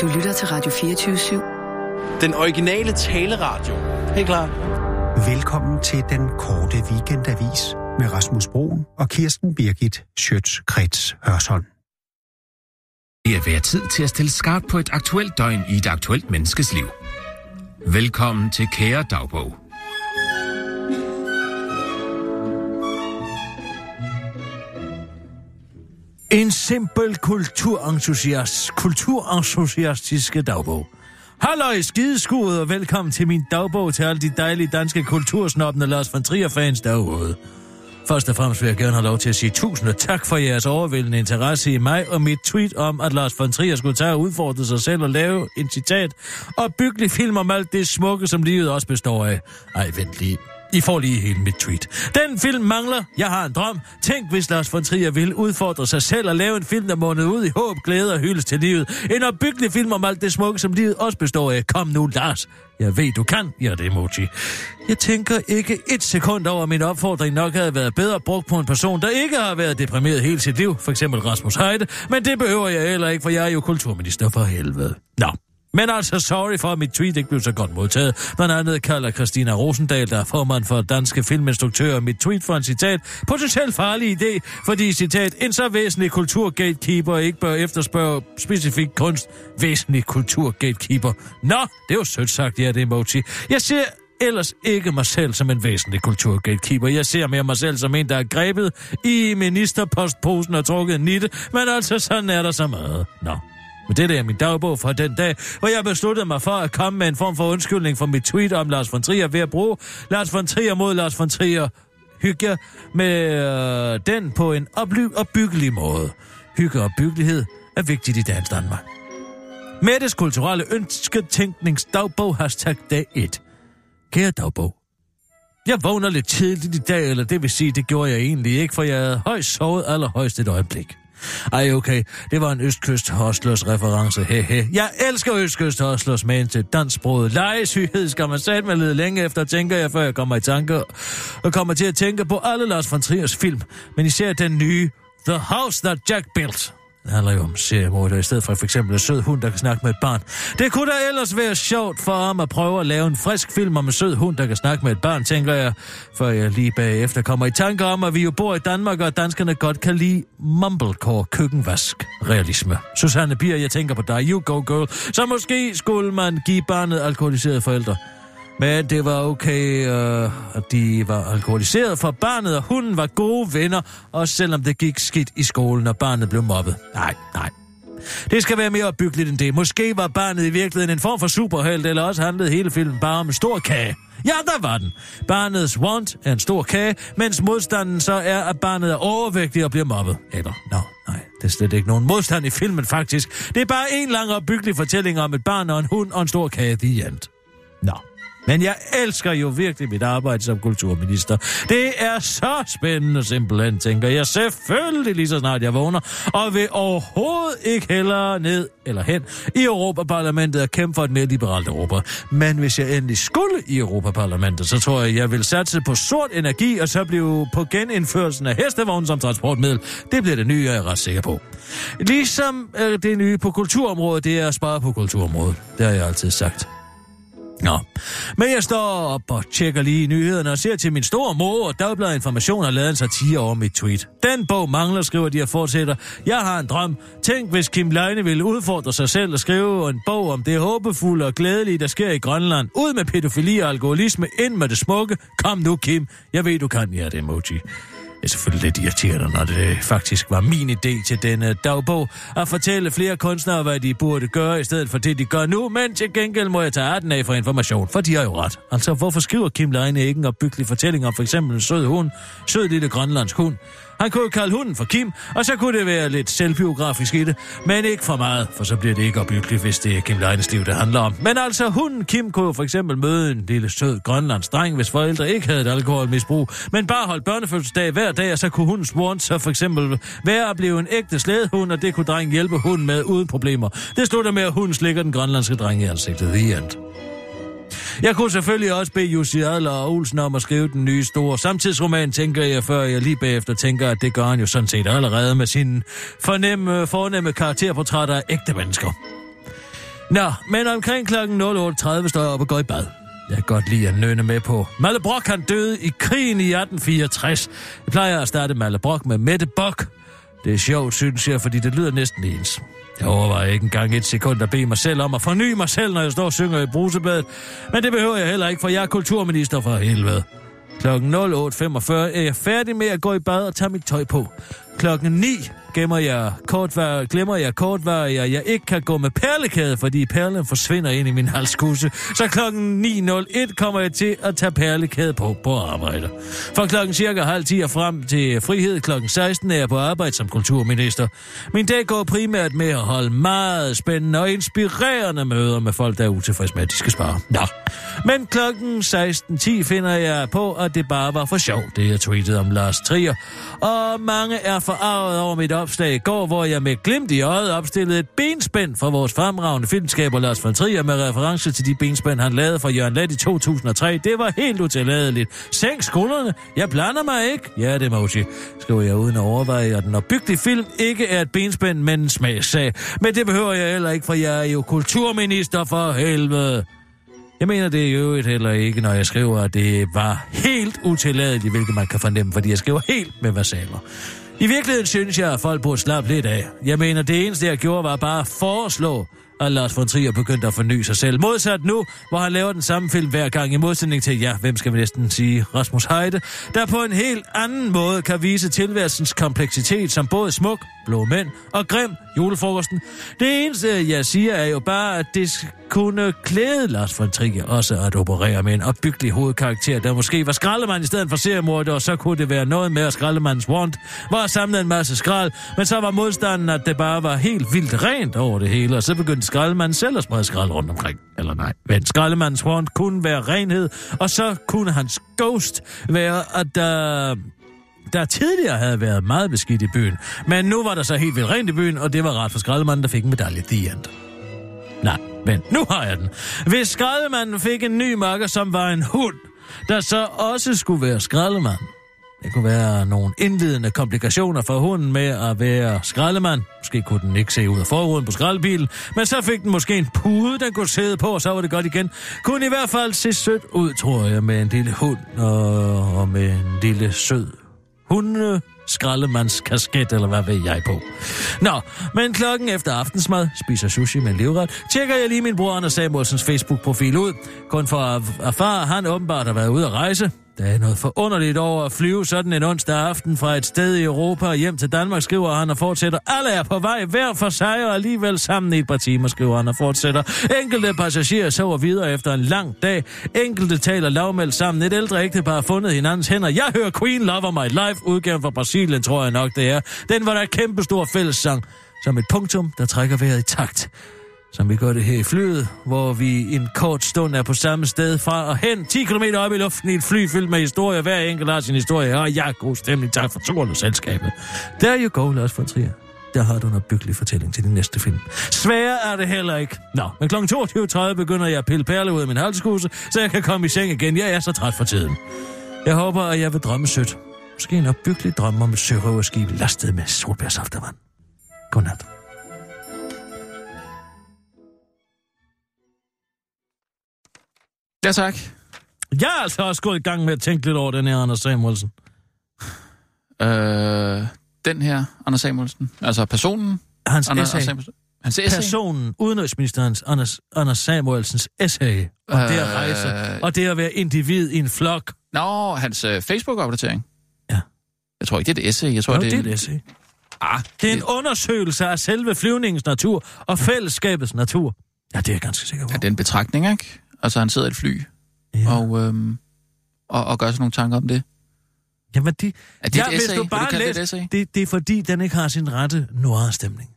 Du lytter til Radio 24-7. Den originale taleradio. Helt klar. Velkommen til den korte weekendavis med Rasmus Broen og Kirsten Birgit Schøtz-Krets Hørsholm. Det er ved tid til at stille skarpt på et aktuelt døgn i et aktuelt menneskes liv. Velkommen til Kære Dagbog. En simpel kulturentusiast, kulturentusiastiske dagbog. Halløj, skideskuret, og velkommen til min dagbog til alle de dejlige danske kultursnobbende Lars von Trier-fans derude. Først og fremmest vil jeg gerne have lov til at sige tusind tak for jeres overvældende interesse i mig og mit tweet om, at Lars von Trier skulle tage og udfordre sig selv og lave en citat og byggelig film om alt det smukke, som livet også består af. Ej, vent lige. I får lige hele mit tweet. Den film mangler. Jeg har en drøm. Tænk, hvis Lars von Trier ville udfordre sig selv og lave en film, der måned ud i håb, glæde og hyldes til livet. En opbyggelig film om alt det smukke, som livet også består af. Kom nu, Lars. Jeg ved, du kan. Ja, det emoji. Jeg tænker ikke et sekund over, at min opfordring nok havde været bedre brugt på en person, der ikke har været deprimeret hele sit liv. For eksempel Rasmus Heide. Men det behøver jeg heller ikke, for jeg er jo kulturminister for helvede. Nå. Men altså, sorry for, at mit tweet ikke blev så godt modtaget. Blandt andet kalder Christina Rosendal, der er formand for danske filminstruktører, mit tweet for en citat potentielt farlig idé, fordi citat, en så væsentlig kulturgatekeeper ikke bør efterspørge specifik kunst. Væsentlig kulturgatekeeper. Nå, det er jo sødt sagt, ja, det emoji. Jeg ser ellers ikke mig selv som en væsentlig kulturgatekeeper. Jeg ser mere mig selv som en, der er grebet i ministerpostposen og trukket nitte, men altså, sådan er der så meget. Nå. Men det er min dagbog fra den dag, hvor jeg besluttede mig for at komme med en form for undskyldning for mit tweet om Lars von Trier ved at bruge Lars von Trier mod Lars von Trier hygge med øh, den på en oply- opbyggelig måde. Hygge og byggelighed er vigtigt i dansk Danmark. Mettes kulturelle ønsketænkningsdagbog, hashtag dag 1. Kære dagbog. Jeg vågner lidt tidligt i dag, eller det vil sige, det gjorde jeg egentlig ikke, for jeg havde højst sovet allerhøjst et øjeblik. Ej, okay. Det var en Østkyst Hostlers reference. Hehe. Jeg elsker Østkyst Hostlers men til dansksproget lejesyghed. Skal man sætte mig lidt længe efter, tænker jeg, før jeg kommer i tanke og kommer til at tænke på alle Lars von Triers film. Men især den nye The House That Jack Built. Det handler jo om seriemorder i stedet for for eksempel en sød hund, der kan snakke med et barn. Det kunne da ellers være sjovt for ham at prøve at lave en frisk film om en sød hund, der kan snakke med et barn, tænker jeg, før jeg lige bagefter kommer i tanke om, at vi jo bor i Danmark, og danskerne godt kan lide mumblecore køkkenvask realisme. Susanne Bier, jeg tænker på dig, you go girl. Så måske skulle man give barnet alkoholiserede forældre. Men det var okay, øh, at de var alkoholiseret, for barnet og hunden var gode venner, og selvom det gik skidt i skolen, og barnet blev mobbet. Nej, nej. Det skal være mere opbyggeligt end det. Måske var barnet i virkeligheden en form for superhelt, eller også handlede hele filmen bare om en stor kage. Ja, der var den. Barnets want er en stor kage, mens modstanden så er, at barnet er overvægtig og bliver mobbet. Eller, nå, no, nej, det er slet ikke nogen modstand i filmen faktisk. Det er bare en lang opbyggelig fortælling om et barn og en hund og en stor kage. de end. Nå. Men jeg elsker jo virkelig mit arbejde som kulturminister. Det er så spændende simpelthen, tænker jeg selvfølgelig lige så snart jeg vågner, og vil overhovedet ikke heller ned eller hen i Europaparlamentet og kæmpe for et mere liberalt Europa. Men hvis jeg endelig skulle i Europaparlamentet, så tror jeg, jeg vil satse på sort energi og så blive på genindførelsen af hestevognen som transportmiddel. Det bliver det nye, jeg er ret sikker på. Ligesom øh, det nye på kulturområdet, det er at spare på kulturområdet. Det har jeg altid sagt. Nå, men jeg står op og tjekker lige nyhederne og ser til min store mor, og Dagbladet Information har lavet en satire over mit tweet. Den bog mangler, skriver de og fortsætter. Jeg har en drøm. Tænk, hvis Kim Leine ville udfordre sig selv og skrive en bog om det håbefulde og glædelige, der sker i Grønland. Ud med pædofili og alkoholisme, ind med det smukke. Kom nu, Kim. Jeg ved, du kan. Ja, det emoji. Det er selvfølgelig lidt irriterende, når det faktisk var min idé til denne dagbog, at fortælle flere kunstnere, hvad de burde gøre, i stedet for det, de gør nu, men til gengæld må jeg tage arten af for information, for de har jo ret. Altså, hvorfor skriver Kim Leine ikke en opbyggelig fortælling om for eksempel en sød hund, sød lille grønlandsk hund, han kunne kalde hunden for Kim, og så kunne det være lidt selvbiografisk i det, men ikke for meget, for så bliver det ikke opbyggeligt, hvis det er Kim Leines liv, det handler om. Men altså, hunden Kim kunne for eksempel møde en lille sød grønlands dreng, hvis forældre ikke havde et alkoholmisbrug, men bare holdt børnefødselsdag hver dag, og så kunne hundens want så for eksempel være at blive en ægte slædehund, og det kunne drengen hjælpe hunden med uden problemer. Det slutter med, at hunden slikker den grønlandske dreng i ansigtet. The end. Jeg kunne selvfølgelig også bede Jussi Adler og Olsen om at skrive den nye store samtidsroman, tænker jeg, før jeg lige bagefter tænker, at det gør han jo sådan set allerede med sine fornemme, fornemme karakterportrætter af ægte mennesker. Nå, men omkring kl. 08.30 står jeg op og går i bad. Jeg kan godt lide at nøne med på. Malle Brock, han døde i krigen i 1864. Jeg plejer at starte Malle Brock med Mette Bok. Det er sjovt, synes jeg, fordi det lyder næsten ens. Jeg overvejer ikke engang et sekund at bede mig selv om at forny mig selv, når jeg står og synger i brusebadet. Men det behøver jeg heller ikke, for jeg er kulturminister for helvede. Klokken 08.45 er jeg færdig med at gå i bad og tage mit tøj på. Klokken 9 gemmer jeg kortvær, glemmer jeg kortvær, jeg, jeg ikke kan gå med perlekæde, fordi perlen forsvinder ind i min halskusse. Så klokken 9.01 kommer jeg til at tage perlekæde på på arbejde. Fra klokken cirka halv 10 og frem til frihed klokken 16 er jeg på arbejde som kulturminister. Min dag går primært med at holde meget spændende og inspirerende møder med folk, der er utilfredse med, at de skal spare. Nå. Men klokken 16.10 finder jeg på, at det bare var for sjov, det jeg tweetede om Lars Trier. Og mange er forarvet over mit opslag i går, hvor jeg med glimt i øjet opstillede et benspænd for vores fremragende filmskaber Lars von Trier med reference til de benspænd, han lavede for Jørgen Lett i 2003. Det var helt utilladeligt. Sænk skuldrene. Jeg blander mig ikke. Ja, det emoji. Skriver jeg uden at overveje, at den opbyggelige film ikke er et benspænd, men en smagssag. Men det behøver jeg heller ikke, for jeg er jo kulturminister for helvede. Jeg mener det jo øvrigt heller ikke, når jeg skriver, at det var helt utilladeligt, hvilket man kan fornemme, fordi jeg skriver helt med versaler. I virkeligheden synes jeg, at folk burde slappe lidt af. Jeg mener, det eneste, jeg gjorde, var bare at foreslå, at Lars von Trier begyndte at forny sig selv. Modsat nu, hvor han laver den samme film hver gang, i modsætning til, ja, hvem skal vi næsten sige, Rasmus Heide, der på en helt anden måde kan vise tilværelsens kompleksitet som både smuk, blå mænd og grim julefrokosten. Det eneste, jeg siger, er jo bare, at det kunne klæde Lars von Trier også at operere med en opbyggelig hovedkarakter, der måske var skraldemand i stedet for seriemorder, og så kunne det være noget med, at skraldemandens want var at samle en masse skrald, men så var modstanden, at det bare var helt vildt rent over det hele, og så begyndte skraldemanden selv at sprede skrald rundt omkring. Eller nej, men skraldemandens want kunne være renhed, og så kunne hans ghost være, at der... Der tidligere havde været meget beskidt i byen. Men nu var der så helt vildt rent i byen, og det var ret for skraldemanden, der fik en medalje. The end. Nej, men nu har jeg den. Hvis skraldemanden fik en ny makker, som var en hund, der så også skulle være skraldemand. Det kunne være nogle indledende komplikationer for hunden med at være skraldemand. Måske kunne den ikke se ud af forruden på skraldebilen, men så fik den måske en pude, den kunne sidde på, og så var det godt igen. Kunne i hvert fald se sødt ud, tror jeg, med en lille hund og, og med en lille sød hunde skraldemandskasket, eller hvad ved jeg på. Nå, men klokken efter aftensmad, spiser sushi med livret, tjekker jeg lige min bror Anders Samuelsens Facebook-profil ud. Kun for at erfare, han åbenbart har været ude at rejse. Der er noget forunderligt over at flyve sådan en onsdag aften fra et sted i Europa og hjem til Danmark, skriver han og fortsætter. Alle er på vej hver for sig og alligevel sammen i et par timer, skriver han og fortsætter. Enkelte passagerer sover videre efter en lang dag. Enkelte taler lavmældt sammen. Et ældre ægtepar har fundet hinandens hænder. Jeg hører Queen Lover My Life udgaven fra Brasilien, tror jeg nok det er. Den var der et kæmpe fællessang. Som et punktum, der trækker vejret i takt som vi gør det her i flyet, hvor vi en kort stund er på samme sted fra og hen 10 km op i luften i et fly fyldt med historier. Hver enkelt har sin historie, og ja, god stemning. Tak for turen og selskabet. There you go, Lars von Trier. Der har du en opbyggelig fortælling til din næste film. Sværere er det heller ikke. Nå, men kl. 22.30 begynder jeg at pille perle ud af min halskuse, så jeg kan komme i seng igen. Jeg er så træt for tiden. Jeg håber, at jeg vil drømme sødt. Måske en opbyggelig drøm om et sørøverskib lastet med solbærsaftervand. Godnat. Ja, tak. Jeg er altså også gået i gang med at tænke lidt over den her Anders Samuelsen. Øh, den her, Anders Samuelsen. Altså personen? Hans Anders, essay. Samuelsen. Hans essay? Personen, udenrigsministerens Anders, Anders Samuelsens essay om øh... det at rejse, og det at være individ i en flok. Nå, hans øh, Facebook-opdatering. Ja. Jeg tror ikke, det er et essay. Jeg tror, Jo, det, det er et essay. Ah, Det er en undersøgelse af selve flyvningens natur og fællesskabets natur. Ja, det er jeg ganske sikker på. Ja, det er en betragtning, ikke? Altså, han sidder i et fly Ja. og, øhm, og, og gør sig nogle tanker om det. Jamen, de, Er det ja, et hvis essay? du bare kalde det et læser, essay? det, det er fordi, den ikke har sin rette noir-stemning.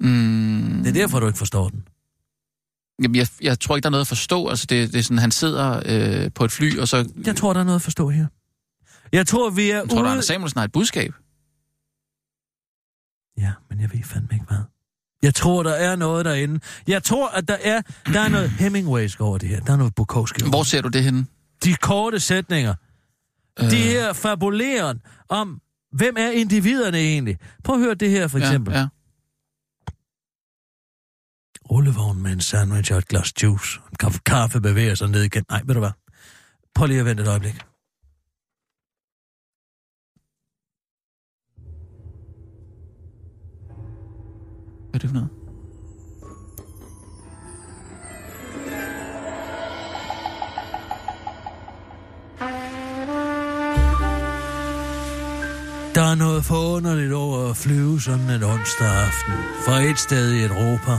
Mm, Det er derfor, du ikke forstår den. Jamen, jeg, jeg tror ikke, der er noget at forstå. Altså, det, det er sådan, han sidder øh, på et fly, og så... Jeg tror, der er noget at forstå her. Jeg tror, vi er Jeg tror, ude... der Anders Samuelsen har et budskab. Ja, men jeg ved fandme ikke hvad. Jeg tror, der er noget derinde. Jeg tror, at der er, der er noget Hemingwaysk over det her. Der er noget Bukowski over Hvor ser du det henne? De korte sætninger. Øh. De her fabuleren om, hvem er individerne egentlig? Prøv at høre det her for eksempel. Ja, ja. rullevogn med en sandwich og et glas juice. En kaffe, kaffe bevæger sig ned igen. Nej, ved du hvad? Prøv lige at vente et øjeblik. Hvad er det for noget? Der er noget forunderligt over at flyve sådan en onsdag aften. Fra et sted i Europa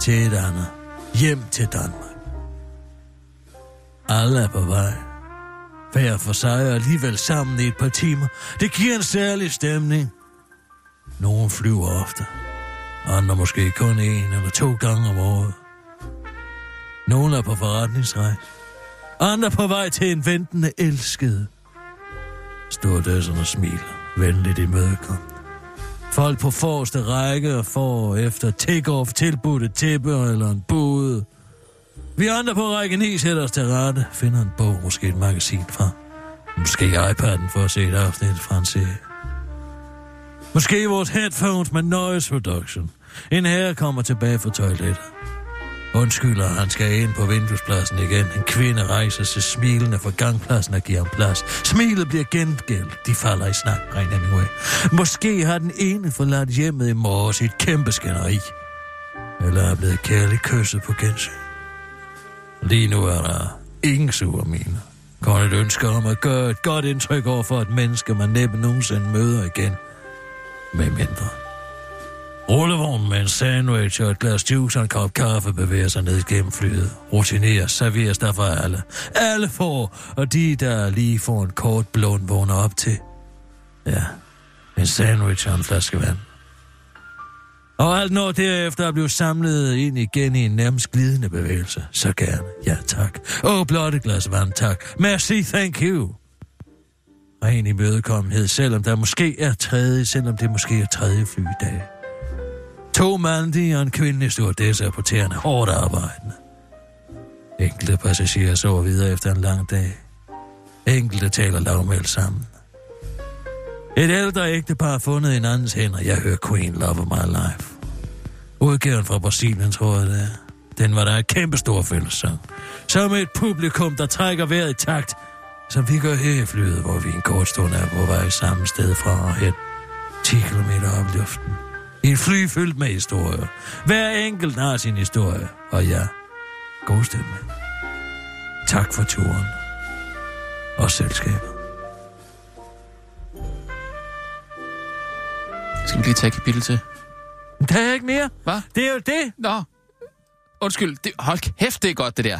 til et andet. Hjem til Danmark. Alle er på vej. Hver for sig og alligevel sammen i et par timer. Det giver en særlig stemning. Nogle flyver ofte. Andre måske kun en eller to gange om året. Nogle er på forretningsrejse. Andre på vej til en ventende elskede. Stordøsserne smiler venligt imødekom. Folk på forreste række får efter take-off tilbudt et tæppe eller en bude. Vi andre på række 9 sætter os til rette, finder en bog, måske et magasin fra. Måske iPad'en for at se et afsnit fra en serie. Måske vores headphones med noise reduction. En herre kommer tilbage fra toilettet. Undskylder, han skal ind på vinduespladsen igen. En kvinde rejser sig smilende fra gangpladsen og giver ham plads. Smilet bliver gengældt. De falder i snak, rent anyway. Måske har den ene forladt hjemmet i morges i et kæmpe skænderi. Eller er blevet kærligt kysset på gensyn. Lige nu er der ingen sure mine. Kun et ønske om at gøre et godt indtryk over for et menneske, man næppe nogensinde møder igen. Med mindre. Rullevognen med en sandwich og et glas juice og en kop kaffe bevæger sig ned gennem flyet. Rutinerer, serveres der for alle. Alle får, og de, der lige får en kort blån, vågner op til. Ja, en sandwich og en flaske vand. Og alt når derefter er blevet samlet ind igen i en nærmest glidende bevægelse. Så gerne. Ja, tak. Åh, blot et glas vand, tak. Merci, thank you. Ren imødekommenhed, selvom der måske er tredje, selvom det måske er tredje flydag. To mandlige og en kvindelig stewardesse er på tæerne hårdt arbejdende. Enkelte passagerer sover videre efter en lang dag. Enkelte taler lavmældt sammen. Et ældre ægtepar har fundet en andens hænder. Jeg hører Queen Love of My Life. Udgaven fra Brasilien, tror jeg det er. Den var der et kæmpe stor fællessang. Som et publikum, der trækker vejret i takt. Som vi gør her i flyet, hvor vi en kort stund er på vej samme sted fra og hen. 10 km op i luften. En fly fyldt med historier. Hver enkelt har sin historie. Og ja, god stemme. Tak for turen. Og selskabet. Skal vi lige tage et kapitel til? Der er ikke mere. Hvad? Det er jo det. Nå. Undskyld. Det, hold kæft, det er godt, det der.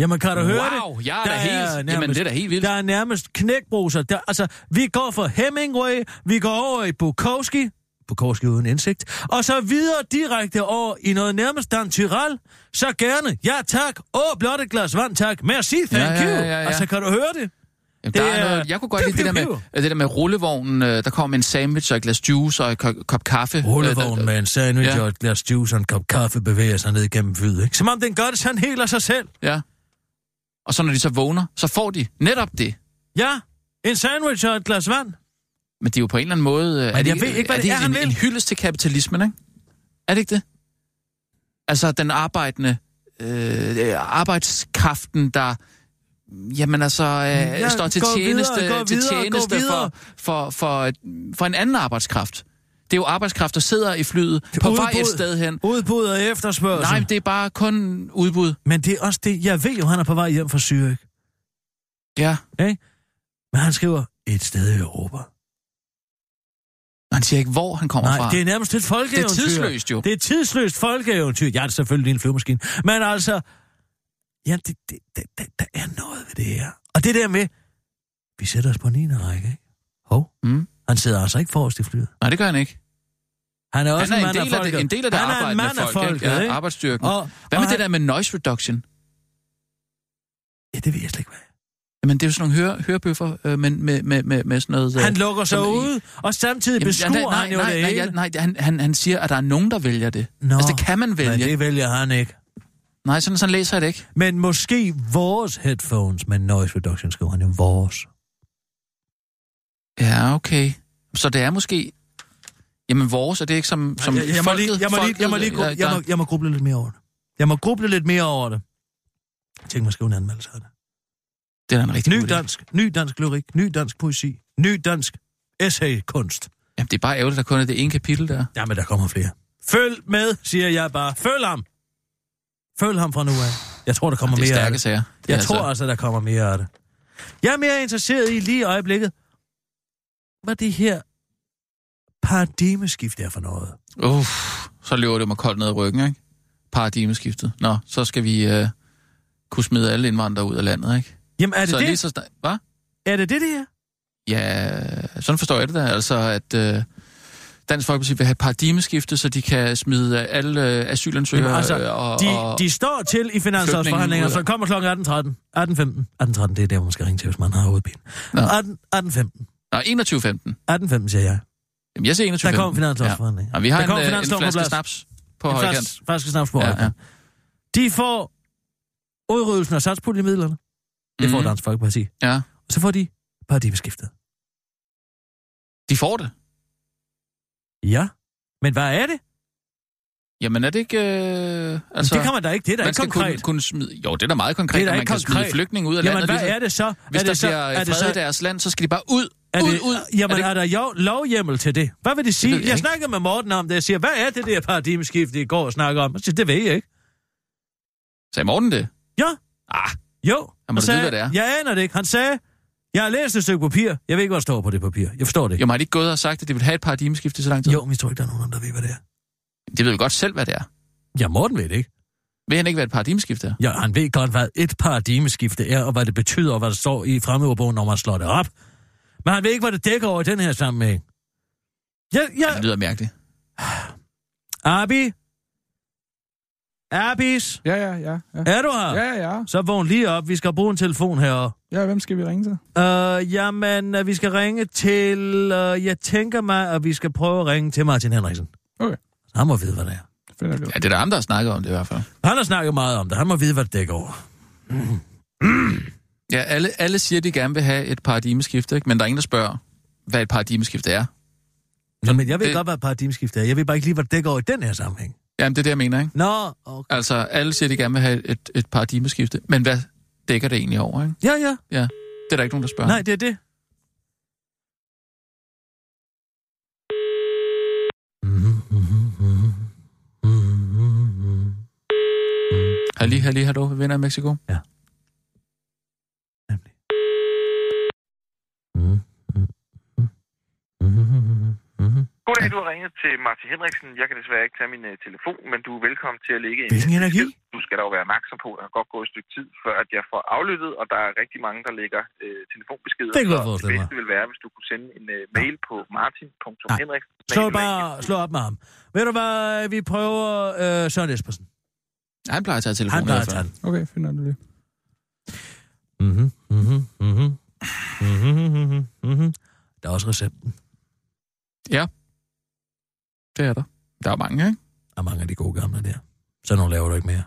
Jamen, kan du høre det? Wow, jeg er Der da helt... nærmest- jamen, det er da helt vildt. Der er nærmest knækbruser. Der, altså, vi går fra Hemingway, vi går over i Bukowski, Bukowski uden indsigt, og så videre direkte over i noget nærmest Dan Tyrell. Så gerne. Ja, tak. Åh, blot et glas vand, tak. Merci, thank Ja, ja, you. ja, ja, ja. Altså, kan du høre det? Jamen, der det er er- noget, jeg kunne godt lide det der, med, det der med rullevognen. øh, Der kommer en sandwich og et glas juice og et ko- kop kaffe. Øh, Rullevognen der- med en sandwich Ja. og et glas juice og en kop kaffe bevæger sig ned gennem ikke? Som om den gør det sådan helt af sig selv. Ja. Og så når de så vågner, så får de netop det. Ja, en sandwich og et glas vand. Men det er jo på en eller anden måde... øh, er jeg det, ved ikke, hvad er det er, han en, vil. en hyldest til kapitalismen, ikke? Er det ikke det? Altså, den arbejdende... Øh, arbejdskraften, der... Jamen altså, øh, Ja, står til tjeneste, videre, til videre, tjeneste videre. for, for, for, for en anden arbejdskraft. Det er jo arbejdskraft, der sidder i flyet på vej et Udbud. sted hen. Udbud og efterspørgsel. Nej, det er bare kun udbud. Men det er også det, jeg ved jo, han er på vej hjem fra Zürich. Ja. Men han skriver, et sted i Europa. Han siger ikke, hvor han kommer Nej, fra. det er nærmest et det folkeeventyr. er tidsløst jo. Det er et tidsløst folkeeventyr. Det er selvfølgelig en flyvemaskine. Men altså, ja, det, det, det, det, der er noget ved det her. Og det der med, vi sætter os på 9. række, ikke? Hov, Mm. Han sidder altså ikke forrest i flyet. Nej, det gør han ikke. Han er også Han er en en del, af det, en del af det han er en arbejdende mand af folk, folket, ikke? Ja, ikke? arbejdsstyrken. Og, Hvad og med det han, der med noise reduction? Ja, det ved jeg slet ikke, hvad. Jamen, det er jo sådan nogle høre, hørebøffer, øh, men med, med, med, med sådan noget... øh, Han lukker sig i- ude, og samtidig Jamen, beskuer ja, nej, han jo nej, det nej, hele. ja, nej, han, han, han siger, at der er nogen, der vælger det. Nå, Altså, det kan man vælge. Men det vælger han ikke. Nej, sådan, sådan læser jeg det ikke. Men måske vores headphones med noise reduction, skriver han jo vores. Ja, okay. Så det er måske... Jamen vores, er det ikke som, som jeg, jeg, må lige, folket? jeg, må lige, folket, jeg, må lige, ja, jeg, jeg, må, jeg må gruble lidt mere over det. Jeg må gruble lidt mere over det. Tænk mig at skrive en anmeldelse af det. Det er en rigtig Ny god idé. dansk, ny dansk lyrik, ny dansk poesi, ny dansk essay-kunst. Jamen, det er bare ærgerligt, at der kun er det ene kapitel der. Jamen, der kommer flere. Følg med, siger jeg bare. Følg ham. Følg ham fra nu af. Jeg tror, der kommer Det er mere af stærke det. sager. Det Jeg er tror altså, der kommer mere af det. Jeg er mere interesseret i lige i øjeblikket, hvad det her paradigmeskift er for noget. Uff, så løber det mig koldt ned ad ryggen, ikke? Paradigmeskiftet. Nå, så skal vi øh, kunne smide alle indvandrere ud af landet, ikke? Jamen, er det så det? lige så snart... Hvad? Er det det, det her? Ja, sådan forstår jeg det da. Altså, at øh, Dansk Folkeparti vil have et paradigmeskifte, så de kan smide alle øh, asylansøgere Jamen, altså, øh, og, De, og... de står til i finanslovsforhandlinger, ud så kommer kl. 18.13. 18.15. 18.13, det er der, man skal ringe til, hvis man har hovedpine. Nå. 18, 18.15. Nå, 21.15. 18.15, siger jeg. Jamen, jeg siger 21.15. Der kommer finanslovsforhandlinger. Ja. Og vi har Der en, øh, en flaske snaps på En højkant. flaske, flaske snaps på Ja, ja, ja. De får udryddelsen af satspuljemidlerne. Det får Mhm. Dansk Folkeparti. Ja, Og så får de paradigmeskiftet. de får det. Ja. Men hvad er det? Jamen, er det ikke... Øh, Altså, det kan man da ikke. Det er da man ikke konkret. kunne, kunne smide... Jo, det er da meget konkret, Det er da at man kan smide konkret. flygtninge ud af Jamen, landet. hvad ligesom- er det så? Hvis er der det så, bliver er fred i deres land, så skal de bare ud. er ud, det, ud. Jamen, er er, det, der jo lovhjemmel til det? Hvad vil det sige? ved jeg jeg snakkede med Morten om det. Jeg siger, hvad er det der paradigmeskifte, I går og snakker om? Jeg siger, det ved jeg ikke. Sagde Morten det? Ja. Ah, Jo. Han må da vide, hvad det er. Jeg aner det ikke. Han sagde, jeg har læst et stykke papir. Jeg ved ikke, hvad der står på det papir. Jeg forstår det ikke. jo, men har de ikke gået og sagt, at de vil have et paradigmeskifte i så lang tid? Jo, men jeg tror ikke, der er nogen, der ved, hvad det er. De ved jo godt selv, hvad det er. Ja, Morten ved det ikke. Vil han ikke være et paradigmeskifte er? Ja, han ved godt, hvad et paradigmeskifte er, og hvad det betyder, og hvad der står i fremmedordbogen, når man slår det op. Men han ved ikke, hvad det dækker over i den her sammenhæng. Ja, ja. Det lyder mærkeligt. Abi? Abis? Ja, ja, ja. Ja, Er du her? ja, ja. Så vågn lige op. Vi skal bruge en telefon her. ja hvem skal vi ringe til? Uh, jamen, uh, vi skal ringe til... Uh, jeg tænker mig, at vi skal prøve at ringe til Martin Henriksen. Okay. Så han må vide, hvad det er. Finder. Ja, det er der andre, der snakker om det i hvert fald. Han har snakket meget om det. Han må vide, hvad det dækker over. Ja, alle, alle siger, at de gerne vil have et paradigmeskifte, ikke? men der er ingen, der spørger, hvad et paradigmeskifte er. Nå, men jeg ved det- godt, hvad et paradigmeskifte er. Jeg ved bare ikke lige, hvad det over i den her sammenhæng. Jamen, det er det, jeg mener, ikke? Nå, okay. Altså, alle siger, at de gerne vil have et, et paradigmeskifte, men hvad dækker det egentlig over, ikke? Ja, ja. Ja, det er der ikke nogen, der spørger. Nej, det er det. Halli, halli, hallo, venner i Mexico. Nemlig. Goddag, du har ringet til Martin Henriksen. Jeg kan desværre ikke tage min uh, telefon, men du er velkommen til at lægge en Hvilken energi? besked. Du skal dog være opmærksom på, at der kan godt gå et stykke tid, før at jeg får aflyttet, og der er rigtig mange, der lægger uh, telefonbeskeder. Det kan Så forestille mig. Det bedste vil være, hvis du kunne sende en uh, mail på martin.henriksen. Slå bare slå op med ham. Ved du hvad, vi prøver øh, Søren Espersen. Han plejer at tage Han telefonen. plejer i at tage den. Okay, finder du det. Mhm, mhm, mhm. Mhm, mhm, mhm. Der er også recepten. Ja, det er der. Der er mange, ikke? Der er mange af de gode gamle der. Så nogle laver du ikke mere.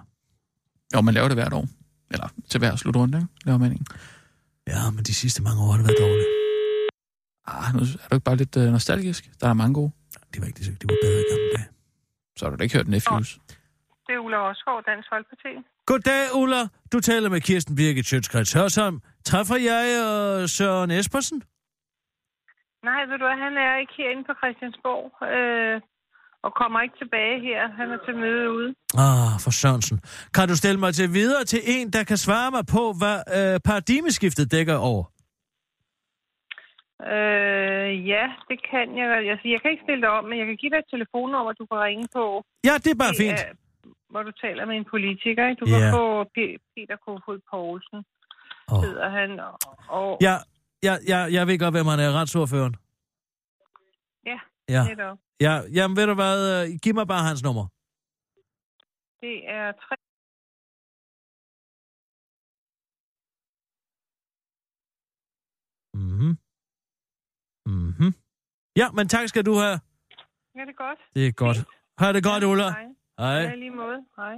Jo, man laver det hvert år. Eller til hver slutrunde, ikke? Laver man en. Ja, men de sidste mange år har det været dårligt. Ah, nu er du ikke bare lidt øh, nostalgisk. Der er mange gode. Det var ikke det, de var bedre i gamle dage. Så har du da ikke hørt Nephews. Det er Ulla Osgaard, Dansk Folkeparti. Goddag, Ulla. Du taler med Kirsten Birgit Sjøtskreds Hørsholm. Træffer jeg øh, Søren Espersen? Nej, ved du hvad, han er ikke herinde på Christiansborg, øh, og kommer ikke tilbage her. Han er til møde ude. Ah, for Sørensen. Kan du stille mig til videre til en, der kan svare mig på, hvad øh, paradigmeskiftet dækker over? Øh, ja, det kan jeg. Jeg, jeg kan ikke stille dig om, men jeg kan give dig et telefonnummer, du kan ringe på. Ja, det er bare Det fint. er, hvor du taler med en politiker. Ikke? Du Ja. kan få P- Peter Kofod Poulsen, Åh. hedder han. Og, og Ja, ja, ja, jeg ved godt, hvem han er. Retsordføreren. Ja, Ja. netop. ja. Jamen, ved du hvad? øh, Giv mig bare hans nummer. Det er tre... Mhm. Mhm. Ja, men tak skal du have. Ja, det er godt. Det er godt. Ha' det godt, Ulla. Hej. Hej. Ja, lige måde. Hej.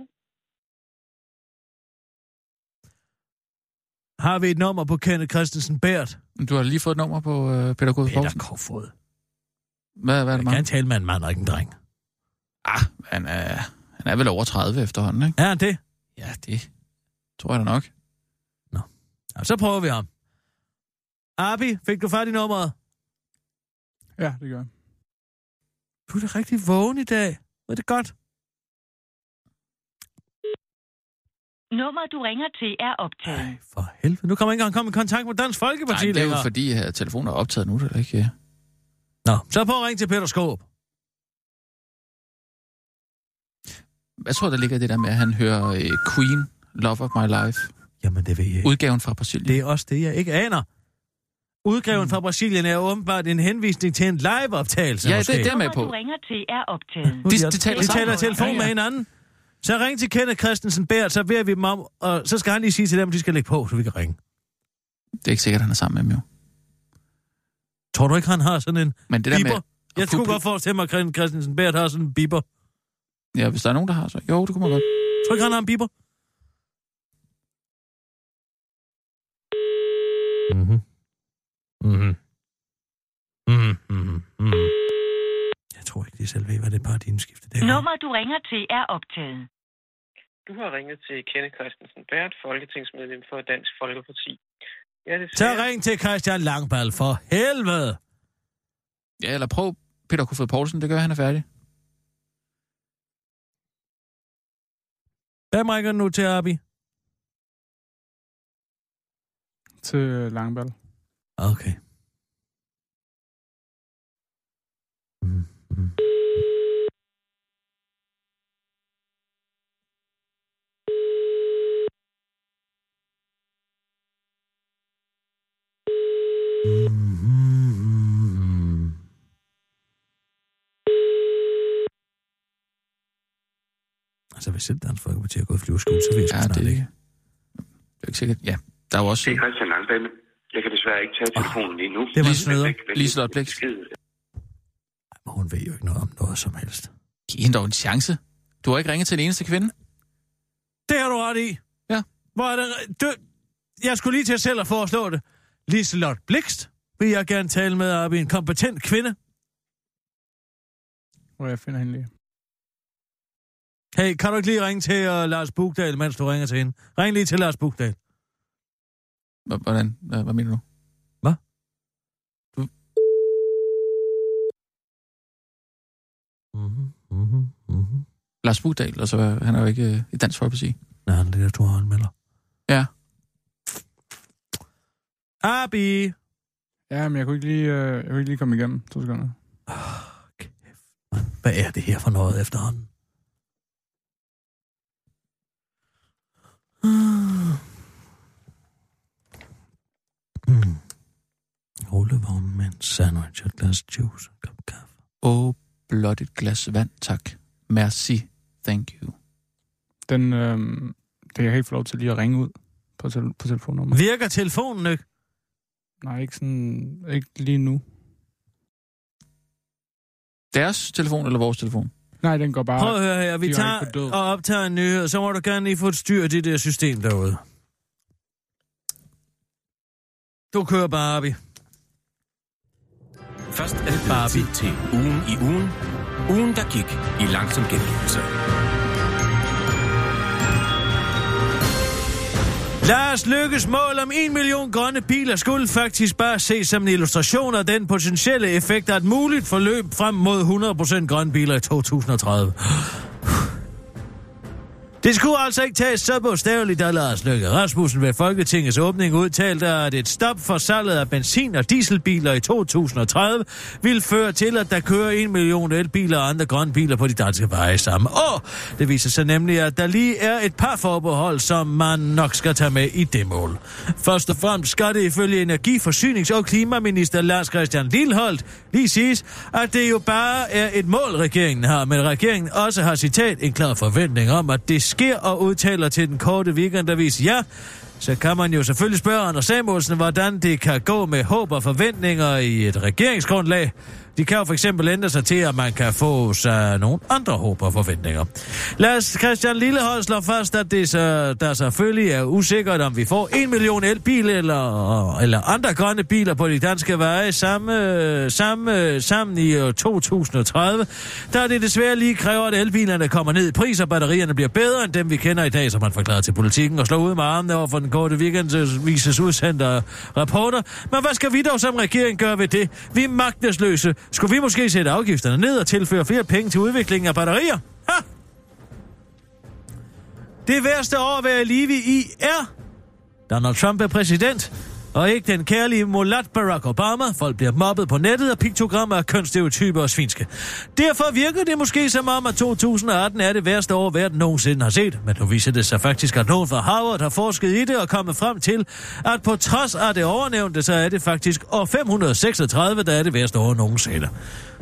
Har vi et nummer på Kenneth Christensen Bært? Du har lige fået et nummer på øh, Peter Kofod Peter. Kofod. Hvad, hvad er det, Jeg man? kan tale med en mand og ikke en dreng. Ah, han er, han er vel over 30 efterhånden, ikke? Er han det? Ja, det tror jeg da nok. Ja, så prøver vi ham. Abi, fik du fat i nummeret? Ja, det gør jeg. Du er da rigtig vågen i dag. Er det godt? Nummer, du ringer til, er optaget. Ej, for helvede. Nu kommer jeg ikke engang komme i kontakt med Dansk Folkeparti Nej, det er jo længere. fordi, at telefonen er optaget nu, det er ikke... Nå, så at ringe til Peter Skåb. Jeg tror, der ligger det der med, at han hører uh, Queen, Love of My Life, Jamen, det ved jeg ikke. udgaven fra Brasilien. Det er også det, jeg ikke aner. Udgaven fra Brasilien er åbenbart en henvisning til en live-optagelse, Ja, måske. det, er jeg med på. du ringer til, er optaget. De- de, de taler de taler telefon Ja, ja. med hinanden. Så ring til Kenneth Christensen Bært, så beder vi dem om, og så skal han lige sige til dem, at de skal lægge på, så vi kan ringe. Det er ikke sikkert, at han er sammen med dem jo. Tror du ikke, han har sådan en Men det der biber? med... Jeg skulle kunne godt forestille mig, at Christensen Bært har sådan en biber. Ja, hvis der er nogen, der har så... Jo, det kunne man godt. Tror du ikke, han har en biber? Mhm. Mhm. Mhm. Mhm. Mhm. Jeg tror ikke, de selv ved, hvad det paradigmeskifte det er. Nummer, du ringer til, er optaget. Du har ringet til Kenneth Christensen Bært, folketingsmedlem for Dansk Folkeparti. Ja, det Så ring til Christian Langball for helvede. Ja, eller prøv Peter Kofod Poulsen, det gør han er færdig. Hvem ringer nu til, Abi? Til Langball. Okay. Mm, Altså, hvis selv Dansk Folkeparti har gået flyveskole, så vil jeg sgu Ja, snart det, ikke. det er ikke sikkert. Ja, der er jo også... Det er Christian Langballe. Jeg kan desværre ikke tage telefonen lige nu. Det var snøder. Liselotte Blixt. Men Hun ved jo ikke noget om noget som helst. Giv hende dog en chance. Du har ikke ringet til en eneste kvinde? Det har du ret i. Ja. Hvor er det... Du... Jeg skulle lige til selv at foreslå det. Liselotte Blikst vil jeg gerne tale med op i en kompetent kvinde. Hvor jeg finder hende lige. Hey, kan du ikke lige ringe til uh, Lars Bugdal, mens du ringer til hende? Ring lige til Lars Bugdal. Hvordan? Hvad, mener du? Hvad? Du... Mm-hmm, mm-hmm, mm-hmm. Lars Bugdal, altså han er jo ikke øh, i Dansk Folkeparti. Nej, han er det der Thor Holmøller. Ja. Abi! Ja, men jeg kunne ikke lige, øh, jeg kunne ikke lige komme igennem. To sekunder. Hvad er det her for noget efterhånden? Mm. Rullevogn med en sandwich og et glas juice og kop kaffe. Åh, blot et glas vand, tak. Merci, thank you. Den, øh, det kan jeg ikke få lov til lige at ringe ud på, tel- på telefonnummer. Virker telefonen ikke? Nej, ikke sådan, ikke lige nu. Deres telefon eller vores telefon? Nej, den går bare... Prøv at høre her, vi tager og optager en nyhed, så må du gerne lige få et styr af det der system derude. Du kører bare, Abi. Først er det bare tid til ugen i ugen. Ugen, der gik i langsom gengivelse. Lars Lykkes mål om 1 million grønne biler skulle faktisk bare ses som en illustration af den potentielle effekt af et muligt forløb frem mod 100% grønne biler i 2030. Det skulle altså ikke tages så bogstaveligt, da Lars Løkke Rasmussen ved Folketingets åbning udtalte, at et stop for salget af benzin- og dieselbiler i 2030 vil føre til, at der kører en million elbiler og andre grønne biler på de danske veje samme år. Det viser sig nemlig, at der lige er et par forbehold, som man nok skal tage med i det mål. Først og fremmest skal det ifølge Energi-, Forsynings- og Klimaminister Lars Christian Lilleholdt lige siges, at det jo bare er et mål, regeringen har, men regeringen også har citat en klar forventning om, at det sker og udtaler til den korte weekendavis, ja, så kan man jo selvfølgelig spørge Anders Samuelsen, hvordan det kan gå med håb og forventninger i et regeringsgrundlag. De kan jo for eksempel ændre sig til, at man kan få sig nogle andre håb og forventninger. Lad os Christian Lillehold slå fast, at det så, der selvfølgelig er usikkert, om vi får en million elbiler eller, eller andre grønne biler på de danske veje samme, samme, sammen i øh, 2030, der det desværre lige kræver, at elbilerne kommer ned i pris, og batterierne bliver bedre end dem, vi kender i dag, som man forklarer til politikken og slår ud med armene over for den korte weekend vises udsendte rapporter. Men hvad skal vi dog som regering gøre ved det? Vi er magtesløse. Skulle vi måske sætte afgifterne ned og tilføre flere penge til udviklingen af batterier? Ha! Det værste år at være i live i er... Donald Trump er præsident, og ikke den kærlige mulat Barack Obama. Folk bliver mobbet på nettet af piktogrammer af kønsstereotyper og svinske. Derfor virker det måske som om, at 2018 er det værste år, verden nogensinde har set. Men nu viser det sig faktisk, at nogen fra Harvard har forsket i det og kommet frem til, at på trods af det overnævnte, så er det faktisk år 536, der er det værste år nogensinde.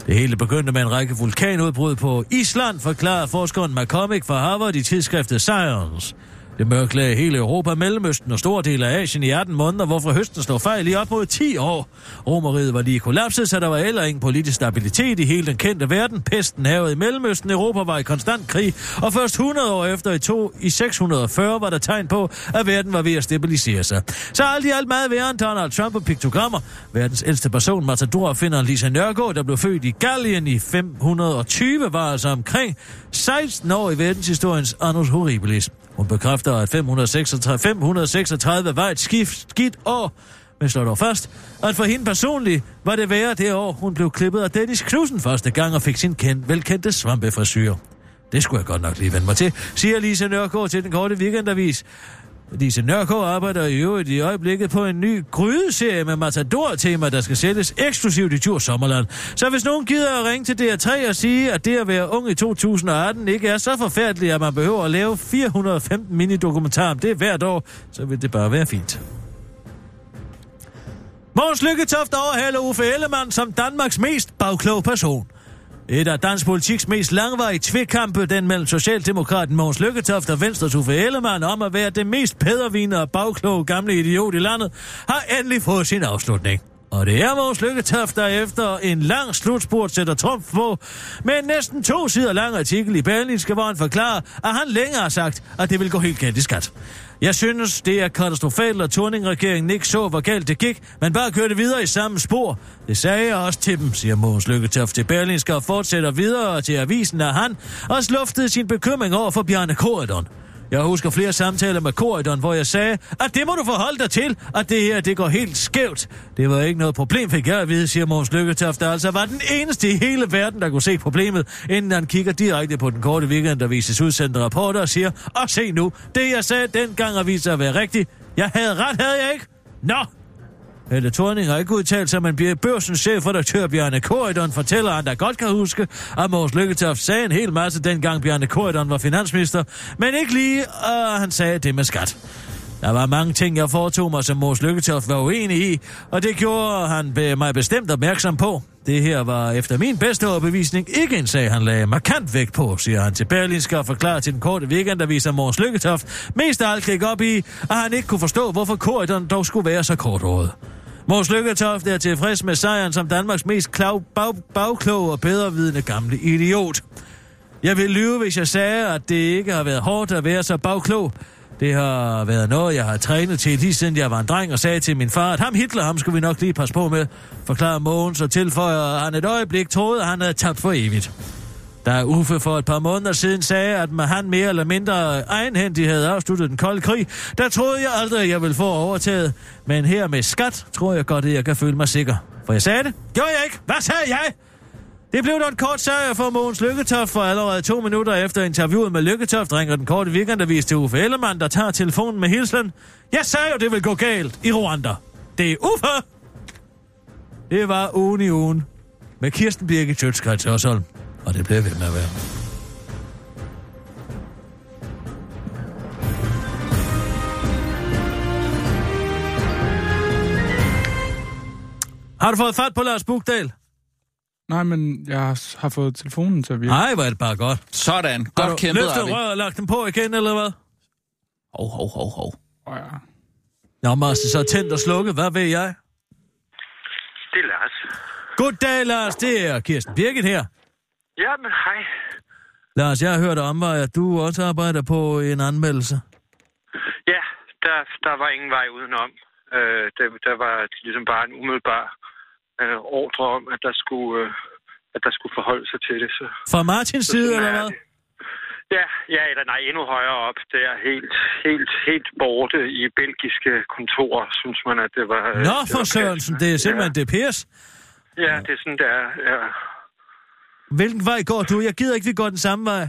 Det hele begyndte med en række vulkanudbrud på Island, forklarer forskeren McCormick fra Harvard i tidsskriftet Science. Det mørklagde hele Europa, Mellemøsten og store dele af Asien i 18 måneder, hvorfor høsten slog fejl i op mod 10 år. Romeriet var lige kollapset, så der var heller ingen politisk stabilitet i hele den kendte verden. Pesten havede i Mellemøsten, Europa var i konstant krig, og først 100 år efter i, to, i 640 var der tegn på, at verden var ved at stabilisere sig. Så alt i alt meget værre end Donald Trump og piktogrammer. Verdens ældste person, Matador, finder Lisa Nørgaard, der blev født i Gallien i 520, var altså omkring 16 år i verdenshistoriens annus horribilis. Hun bekræfter, at 536, 536 var et skift, skidt år, men slår dog fast, at for hende personligt var det værre det år, hun blev klippet af Dennis Knudsen første gang og fik sin kendt, velkendte svampefrisyr. Det skulle jeg godt nok lige vende mig til, siger Lise Nørgaard til den korte weekendavis. Lise Nørgaard arbejder i øvrigt i øjeblikket på en ny grydeserie med Matador-tema, der skal sælges eksklusivt i Djurs Sommerland. Så hvis nogen gider at ringe til DR3 og sige, at det at være ung i 2018 ikke er så forfærdeligt, at man behøver at lave 415 minidokumentarer om det hvert år, så vil det bare være fint. Måns Lykketoft overhaler Uffe Ellemann som Danmarks mest bagklog person. Et af dansk politiks mest langvarige tvekampe, den mellem Socialdemokraten Mogens Lykketoft og Venstres Uffe Ellemann om at være det mest pædervine og bagkloge gamle idiot i landet, har endelig fået sin afslutning. Og det er Mogens Lykketoft, der efter en lang slutspurt sætter Trump på med en næsten to sider lang artikel i Berlinske, hvor han forklarer, at han længere har sagt, at det vil gå helt galt i skat. Jeg synes, det er katastrofalt, at Torning-regeringen ikke så, hvor galt det gik, men bare kørte videre i samme spor. Det sagde jeg også til dem, siger Mogens Lykketoft til Berlingske og fortsætter videre til avisen, at han også luftede sin bekymring over for Bjarne Korydon. Jeg husker flere samtaler med korridoren, hvor jeg sagde, at det må du forholde dig til, at det her, det går helt skævt. Det var ikke noget problem, fik jeg at vide, siger Måns Lykketoft, der altså var den eneste i hele verden, der kunne se problemet, inden han kigger direkte på den korte weekend, der vises udsendte rapporter og siger, og se nu, det jeg sagde dengang har vist sig at være rigtigt. Jeg havde ret, havde jeg ikke? Nå, Helle Thorning har ikke udtalt sig, men børsens chefredaktør Bjarne Korydon fortæller, at han der godt kan huske, at Mors Lykketoft sagde en hel masse dengang Bjarne Korydon var finansminister, men ikke lige, at han sagde det med skat. Der var mange ting, jeg foretog mig, som Mors Lykketoft var uenig i, og det gjorde han mig bestemt opmærksom på. Det her var efter min bedste overbevisning ikke en sag, han lagde markant vægt på, siger han til Berlinske og forklarer til den korte weekendavis, at Mogens Lykketoft mest af alt gik op i, at han ikke kunne forstå, hvorfor korridoren dog skulle være så kortrådet. Mås Lykketoft er tilfreds med sejren som Danmarks mest klav, bag, bagkloge og bedrevidende gamle idiot. Jeg vil lyve, hvis jeg sagde, at det ikke har været hårdt at være så bagklog. Det har været noget, jeg har trænet til lige siden jeg var en dreng og sagde til min far, at ham Hitler, ham skulle vi nok lige passe på med, forklarer Mogens og tilføjer, at han et øjeblik troede, at han havde tabt for evigt. Da Uffe for et par måneder siden sagde, at man han mere eller mindre egenhændigt havde afsluttet den kolde krig, der troede jeg aldrig, at jeg ville få overtaget. Men her med skat, tror jeg godt, at jeg kan føle mig sikker. For jeg sagde det. Gjorde jeg ikke? Hvad sagde jeg? Det blev dog en kort sejr for Mogens Lykketoft, for allerede to minutter efter interviewet med Lykketoft ringer den korte weekendavis til Uffe Ellemann, der tager telefonen med hilsen. Jeg sagde jo, det vil gå galt i Rwanda. Det er Uffe! Det var ugen i ugen med Kirsten Birke Tjøtskrets Hørsholm. Og det bliver ved med at være. Har du fået fat på Lars Bugdal? Nej, men jeg har fået telefonen til at virke. Nej, hvor er det bare godt. Sådan. Godt Har du kæmpet, løftet Arvin. røret og lagt den på igen, eller hvad? Hov, hov, hov, hov. Oh, ja. Nå, Martin, så tændt og slukket. Hvad ved jeg? Det er Lars. Goddag, Lars. Det er Kirsten Birgit her. Ja, men hej. Lars, jeg har hørt om, at du også arbejder på en anmeldelse. Ja, der, der var ingen vej udenom. Øh, der, der var ligesom bare en umiddelbar øh, ordre om, at der skulle, øh, at der skulle forholde sig til det. Så, Fra Martins side, sådan eller er hvad? Ja, ja, eller nej, endnu højere op. Det er helt, helt, helt borte i belgiske kontorer, synes man, at det var... Nå, det for var Sørensen, det er simpelthen det pæs. Ja, det er sådan, det er, ja. Hvilken vej går du? Jeg gider ikke, vi går den samme vej.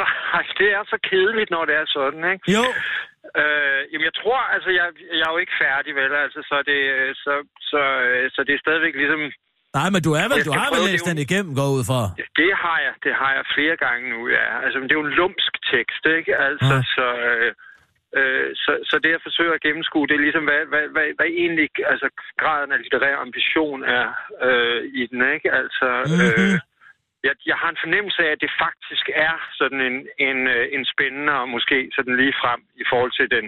Nej, det er så kedeligt, når det er sådan, ikke? Jo. Øh, jamen, jeg tror, altså, jeg, jeg er jo ikke færdig, vel? Altså, så det, så, så, så det er stadigvæk ligesom... Nej, men du er vel, du har vel læst den igennem, går ud fra. Det har jeg, det har jeg flere gange nu, ja. Altså, men det er jo en lumsk tekst, ikke? Altså, Ja. så... Øh, øh, så, så det, jeg forsøger at gennemskue, det er ligesom, hvad, hvad, hvad, hvad egentlig altså, graden af litterær ambition er øh, i den, ikke? Altså, Mhm. øh, jeg, jeg har en fornemmelse af, at det faktisk er sådan en, en, øh, en spændende og måske sådan lige frem i forhold til den,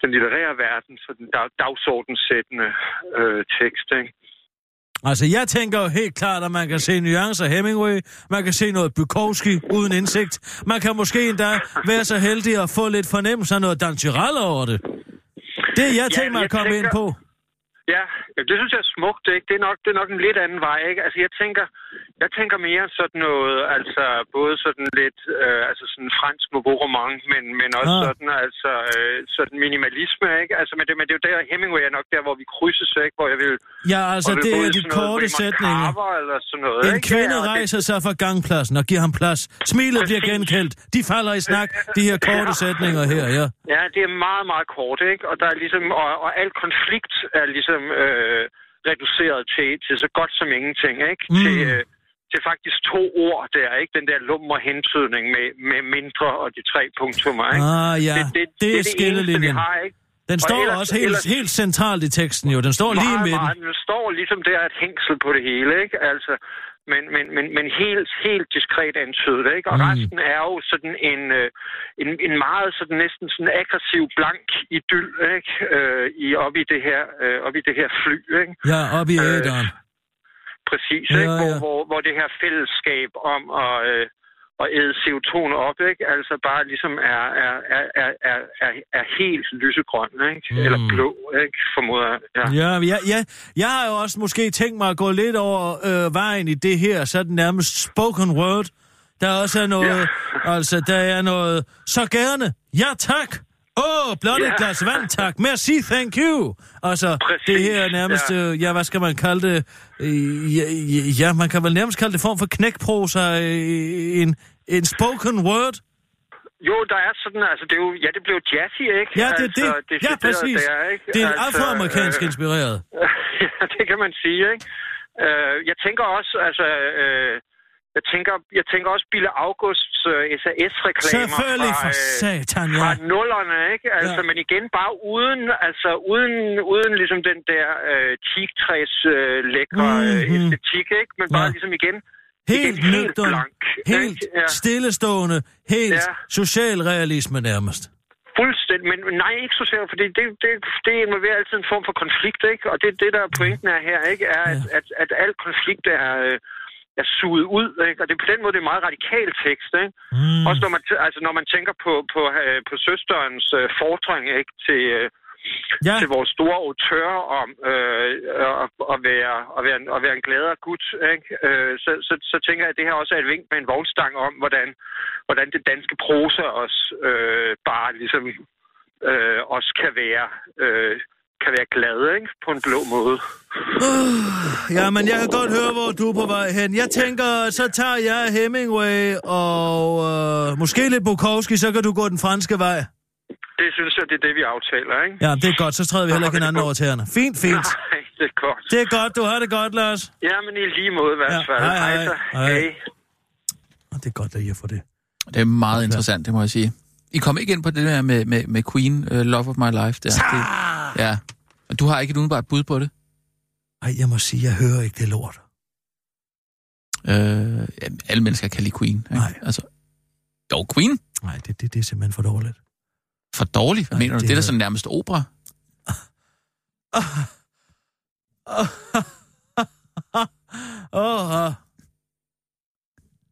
den litterære verden, sådan dag, dagsordensættende øh, tekst, ikke? Altså, jeg tænker jo helt klart, at man kan se nuancer Hemingway, man kan se noget Bukowski uden indsigt, man kan måske endda være så heldig at få lidt fornemmelse af noget Dan Tyrell over det. Det er jeg Ja, tænkt mig at komme ind tænker- på. Ja, det synes jeg er smukt, ikke? Det er nok, det er nok en lidt anden vej, ikke? Altså, jeg tænker, jeg tænker mere sådan noget, altså, både sådan lidt, øh, altså sådan fransk nouveau roman, men, men også Ah. sådan, altså, øh, sådan minimalisme, ikke? Altså, men det, men det er jo der, Hemingway er nok der, hvor vi krydses, ikke? Hvor jeg vil... Ja, altså, det er de korte sætninger. Eller sådan noget, En ikke? kvinde Ja, og det- rejser sig fra gangpladsen og giver ham plads. Smilet bliver genkendt. De falder i snak, de her korte sætninger her, ja. Ja, det er meget, meget kort, ikke? Og der er ligesom, og, og al konflikt er ligesom øh, reduceret til, til så godt som ingenting, ikke? Mm. Til, øh, til faktisk to ord der, ikke? Den der lummer hentydning med, med mindre og de tre punktummer, ikke? Ah, ja. Det, det, det er eneste, vi skillelinjen. har, ikke? Den Og står ellers- også helt, ellers- helt centralt i teksten jo. Den står lige i meget. Meget, den står ligesom der et hængsel på det hele, ikke? Altså, men, men, men, men helt, helt diskret antydet, ikke? Og Mm. resten er jo sådan en, øh, en, en meget sådan næsten sådan aggressiv, blank idyll, ikke? Øh, i, op, i det her, øh, op i det her fly, ikke? Ja, op i Øh, æderen. Præcis, Ja, ikke? Hvor, ja. hvor, hvor det her fællesskab om at, øh, at æde CO2'en op, ikke? Altså bare ligesom er, er, er, er, er, er, er helt lysegrøn, ikke? Mm. Mm. Eller blå, ikke? Formoder jeg. Ja. Ja, ja, ja, jeg har jo også måske tænkt mig at gå lidt over øh, vejen i det her, sådan nærmest spoken word. Der også er noget, ja. altså der er noget, så gerne, ja tak, åh, oh, blot et Ja. glas vand, tak, merci, thank you. Altså, Præcis, det her er nærmest, ja. øh, ja, hvad skal man kalde det, øh, ja, ja, man kan vel nærmest kalde det form for knækprosa, øh, en, en spoken word. Jo, der er sådan, altså det er jo, ja, det blev jazzy, ikke? Ja, det er altså, det. Ja, decideret præcis. Der, ikke? Det er altså, afroamerikansk øh, inspireret. ja, det kan man sige, ikke? Øh, jeg tænker også, altså, øh, jeg tænker, jeg tænker også Bille Augusts øh, SAS-reklamer Selvfølgelig fra, for øh, satan, fra ja. nullerne, ikke? Altså, Ja. men igen bare uden, altså uden, uden ligesom den der øh, teaktræs øh, lækre Mhm. æstetik, ikke? Men bare Ja. ligesom igen, Helt igen nøgtern, blank. helt ikke? Ja. stillestående, helt Ja. socialrealisme nærmest. Fuldstændig, men nej, ikke socialt, fordi det, det, det involverer altid en form for konflikt, ikke? Og det det, der er pointen er her, ikke? Er, at, at, at al konflikt er, øh, er suget ud, ikke? Og det er på den måde, det er en meget radikal tekst, ikke? Mm. Også når man, altså, når man tænker på, på, øh, på søsterens øh, fordring, ikke? Til, øh, Ja. til vores store autør om øh, at, at, være, at, være, en- at være en gladere gut, ikke? Øh, så, så, så tænker jeg, at det her også er et vink med en vognstang om, hvordan, hvordan det danske prosa også øh, bare ligesom øh, også kan være, øh, kan være glad, ikke? På en blå måde. Ja, men jeg kan godt høre, hvor du er på vej hen. Jeg tænker, så tager jeg Hemingway og øh, måske lidt Bukowski, så kan du gå den franske vej. Det synes jeg, det er det, vi aftaler, ikke? Ja, det er godt, så træder vi heller ikke hinanden over tæerne. Fint, fint. Nej, det er godt. Det er godt, du har det godt, Lars. Ja, men i lige måde i hvert Ja, fald. hej, hej. så. Hej. Hej. Og det er godt, at I har fået det. Det er meget interessant, det må jeg sige. I kom ikke ind på det der med, med, med Queen, uh, Love of My Life. Der. Det, ja. Du har ikke et udenbart bud på det? Ej, jeg må sige, jeg hører ikke det lort. Øh, ja, alle mennesker kan lide Queen. Ikke? Nej. Altså, jo, Queen. Nej, det, det, det er simpelthen for dårligt. For dårligt? Hvad Nej, mener du? det Det er da sådan nærmest opera.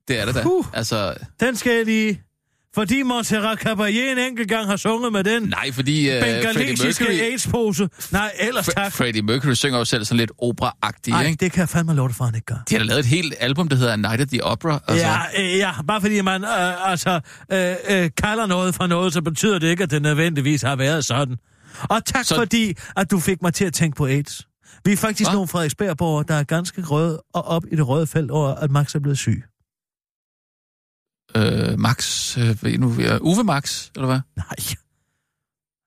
Det er det da. Uh. Altså, den skal jeg lige... Fordi Montserrat Caballé en enkelt gang har sunget med den nej, fordi uh, bengalesiske Mercury... AIDS-pose. Nej, ellers Fre- tak. Freddie Mercury synger jo selv sådan lidt opera-agtigt, Nej, ikke? det kan jeg fandme lov for, han ikke gør. De har da lavet et helt album, der hedder Night at the Opera. Altså, Ja, øh, ja, bare fordi man øh, altså, øh, øh, kalder noget for noget, så betyder det ikke, at det nødvendigvis har været sådan. Og tak så... fordi, at du fik mig til at tænke på AIDS. Vi er faktisk Hva? nogle Frederiksbergborgere, der er ganske røde og op i det røde felt over, at Max er blevet syg. Øh, Max, øh, nu, Uwe Max, eller hvad? Nej.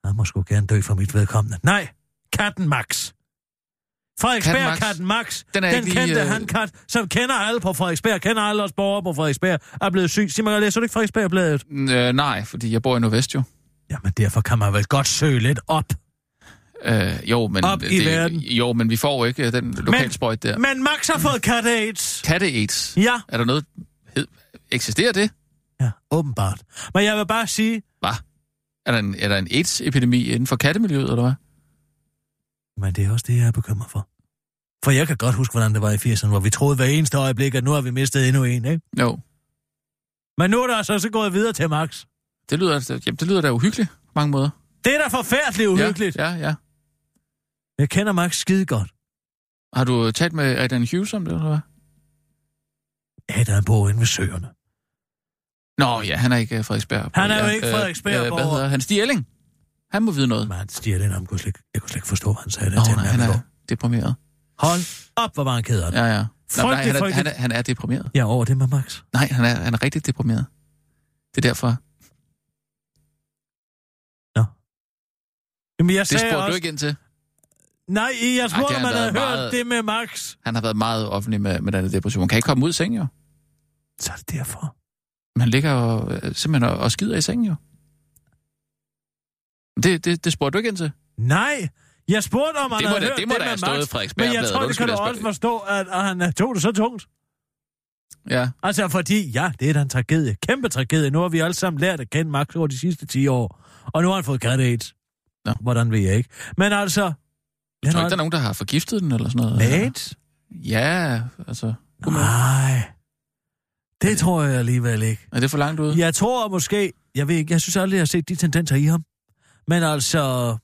Han må sgu gerne dø for mit vedkommende. Nej, katten Max. Frederiksberg Katten Max. Den er Den lige, kendte øh, han kat, som kender alle på Frederiksberg, kender alle os borgere på Frederiksberg, er blevet syg. Sig mig, læser du ikke Frederiksbergbladet? Øh, nej, fordi jeg bor i Nordvest jo. Jamen, derfor kan man vel godt søge lidt op. Øh, jo, men, Op i verden. jo, men vi får ikke øh, den lokalsprøjt der. Men Max har fået katte AIDS. Katte-AIDS. Ja. Er der noget... Hed, eksisterer det? Ja, åbenbart. Men jeg vil bare sige, Hvad? Er der en, er der en AIDS-epidemi inden for kattemiljøet, eller hvad? men det er også det, jeg er bekymret for. For jeg kan godt huske, hvordan det var i 80'erne, hvor vi troede hver eneste øjeblik, at nu har vi mistet endnu en, ikke? Jo. Men nu er der altså så gået videre til Max. Det lyder, jamen, det lyder da uhyggeligt på mange måder. Det er da forfærdeligt uhyggeligt. Ja, ja, ja. Jeg kender Max skide godt. Har du talt med Adrian Hughes om det, eller hvad? Er bor inde ved søerne. Nå, ja, han er ikke uh, Frederiksberg. Han er jo ikke øh, Frederiksberg øh, Hvad hedder han? Stig Elling? Han må vide noget. Han stiger den, han kunne slet, jeg kunne slet ikke forstå, hvad han sagde Nå, til nej, han er deprimeret. Hold op, hvor var han ked af det. Ja, ja. Nå, nej, han, er, han, er, han er deprimeret. Ja, over det med Max. Nej, han er, han er rigtig deprimeret. Det er derfor. Jamen, jeg Det spurgte også... du ikke ind til. Nej, jeg spurgte, om har man havde hørt meget- det med Max. Han har været meget offentlig med, med den depression. Han kan ikke komme ud af sengen, jo. Så er det derfor. Men han ligger og, øh, simpelthen og, og skider i sengen, jo. Det, det, det spurgte du ikke ind til. Nej, jeg spurgte, om han Det må havde da- hørt det må det da have stået Max. Men jeg tror, det kan du også forstå, at, at han tog det så tungt. Ja. Altså, fordi, ja, det er da en tragedie. Kæmpe tragedie. Nu har vi alle sammen lært at kende Max over de sidste 10 år. Og nu har han fået kat AIDS. Nå. Hvordan ved jeg ikke. Men altså... Jeg tror ikke, der er nogen, der har forgiftet den eller sådan noget. AIDS? Ja, altså... Nej. Det tror jeg alligevel ikke. Er det for langt ude? Jeg tror måske... Jeg ved ikke, jeg synes aldrig, jeg har set de tendenser i ham. Men altså...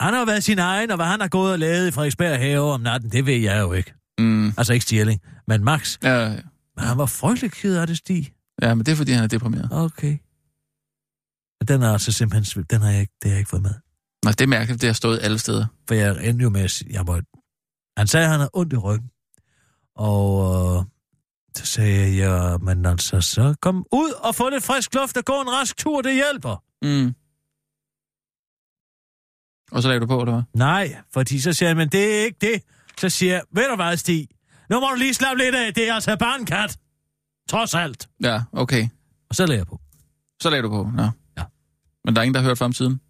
Han har været sin egen, og hvad han har gået og lavet i Frederiksberg have om natten, det ved jeg jo ikke. Mm. Altså ikke Stjerling, men Max. Ja, ja. Men han var frygtelig ked af det, Stig. ja, men det er, fordi han er deprimeret. Okay. Den er altså simpelthen... Den har jeg ikke, det har jeg ikke fået med. Nej, det er mærkeligt, det har stået alle steder. For jeg endte jo med at sige, jeg må... Han sagde, at han havde ondt i ryggen. Og øh, så sagde jeg, ja, men altså, så kom ud og få lidt frisk luft og gå en rask tur, det hjælper. Mm. Og så lagde du på, eller hvad? Nej, fordi så siger han, men det er ikke det. Så siger jeg, ved du hvad, Stig? Nu må du lige slappe lidt af, det er altså bare en kat. Trods alt. Ja, okay. Og så lagde jeg på. Så lagde du på, nå. Ja. Men der er ingen, der har hørt fra ham siden?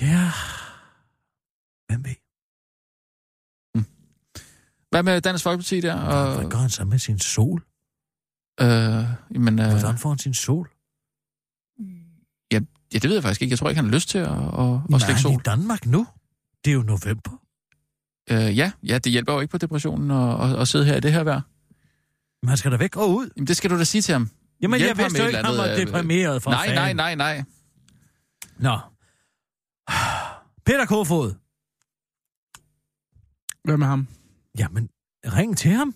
Ja. Hvem ved? Hvad med Dansk Folkeparti der? Og, Hvad gør han så med sin sol? øh, jamen, øh, Hvordan får han sin sol? ja, ja, det ved jeg faktisk ikke. Jeg tror ikke, han har lyst til at, at, at er slikke sol. i Danmark nu? Det er jo november. Øh, ja, ja, det hjælper jo ikke på depressionen at, at, at sidde her i det her vejr. Men han skal da væk og ud. Jamen, det skal du da sige til ham. Jamen, Hjælp jeg ham vidste med jo ikke, han var øh, deprimeret for Nej, nej, fanden. nej, nej. Nå. Peter Kofod. Hvad med ham? Jamen, ring til ham.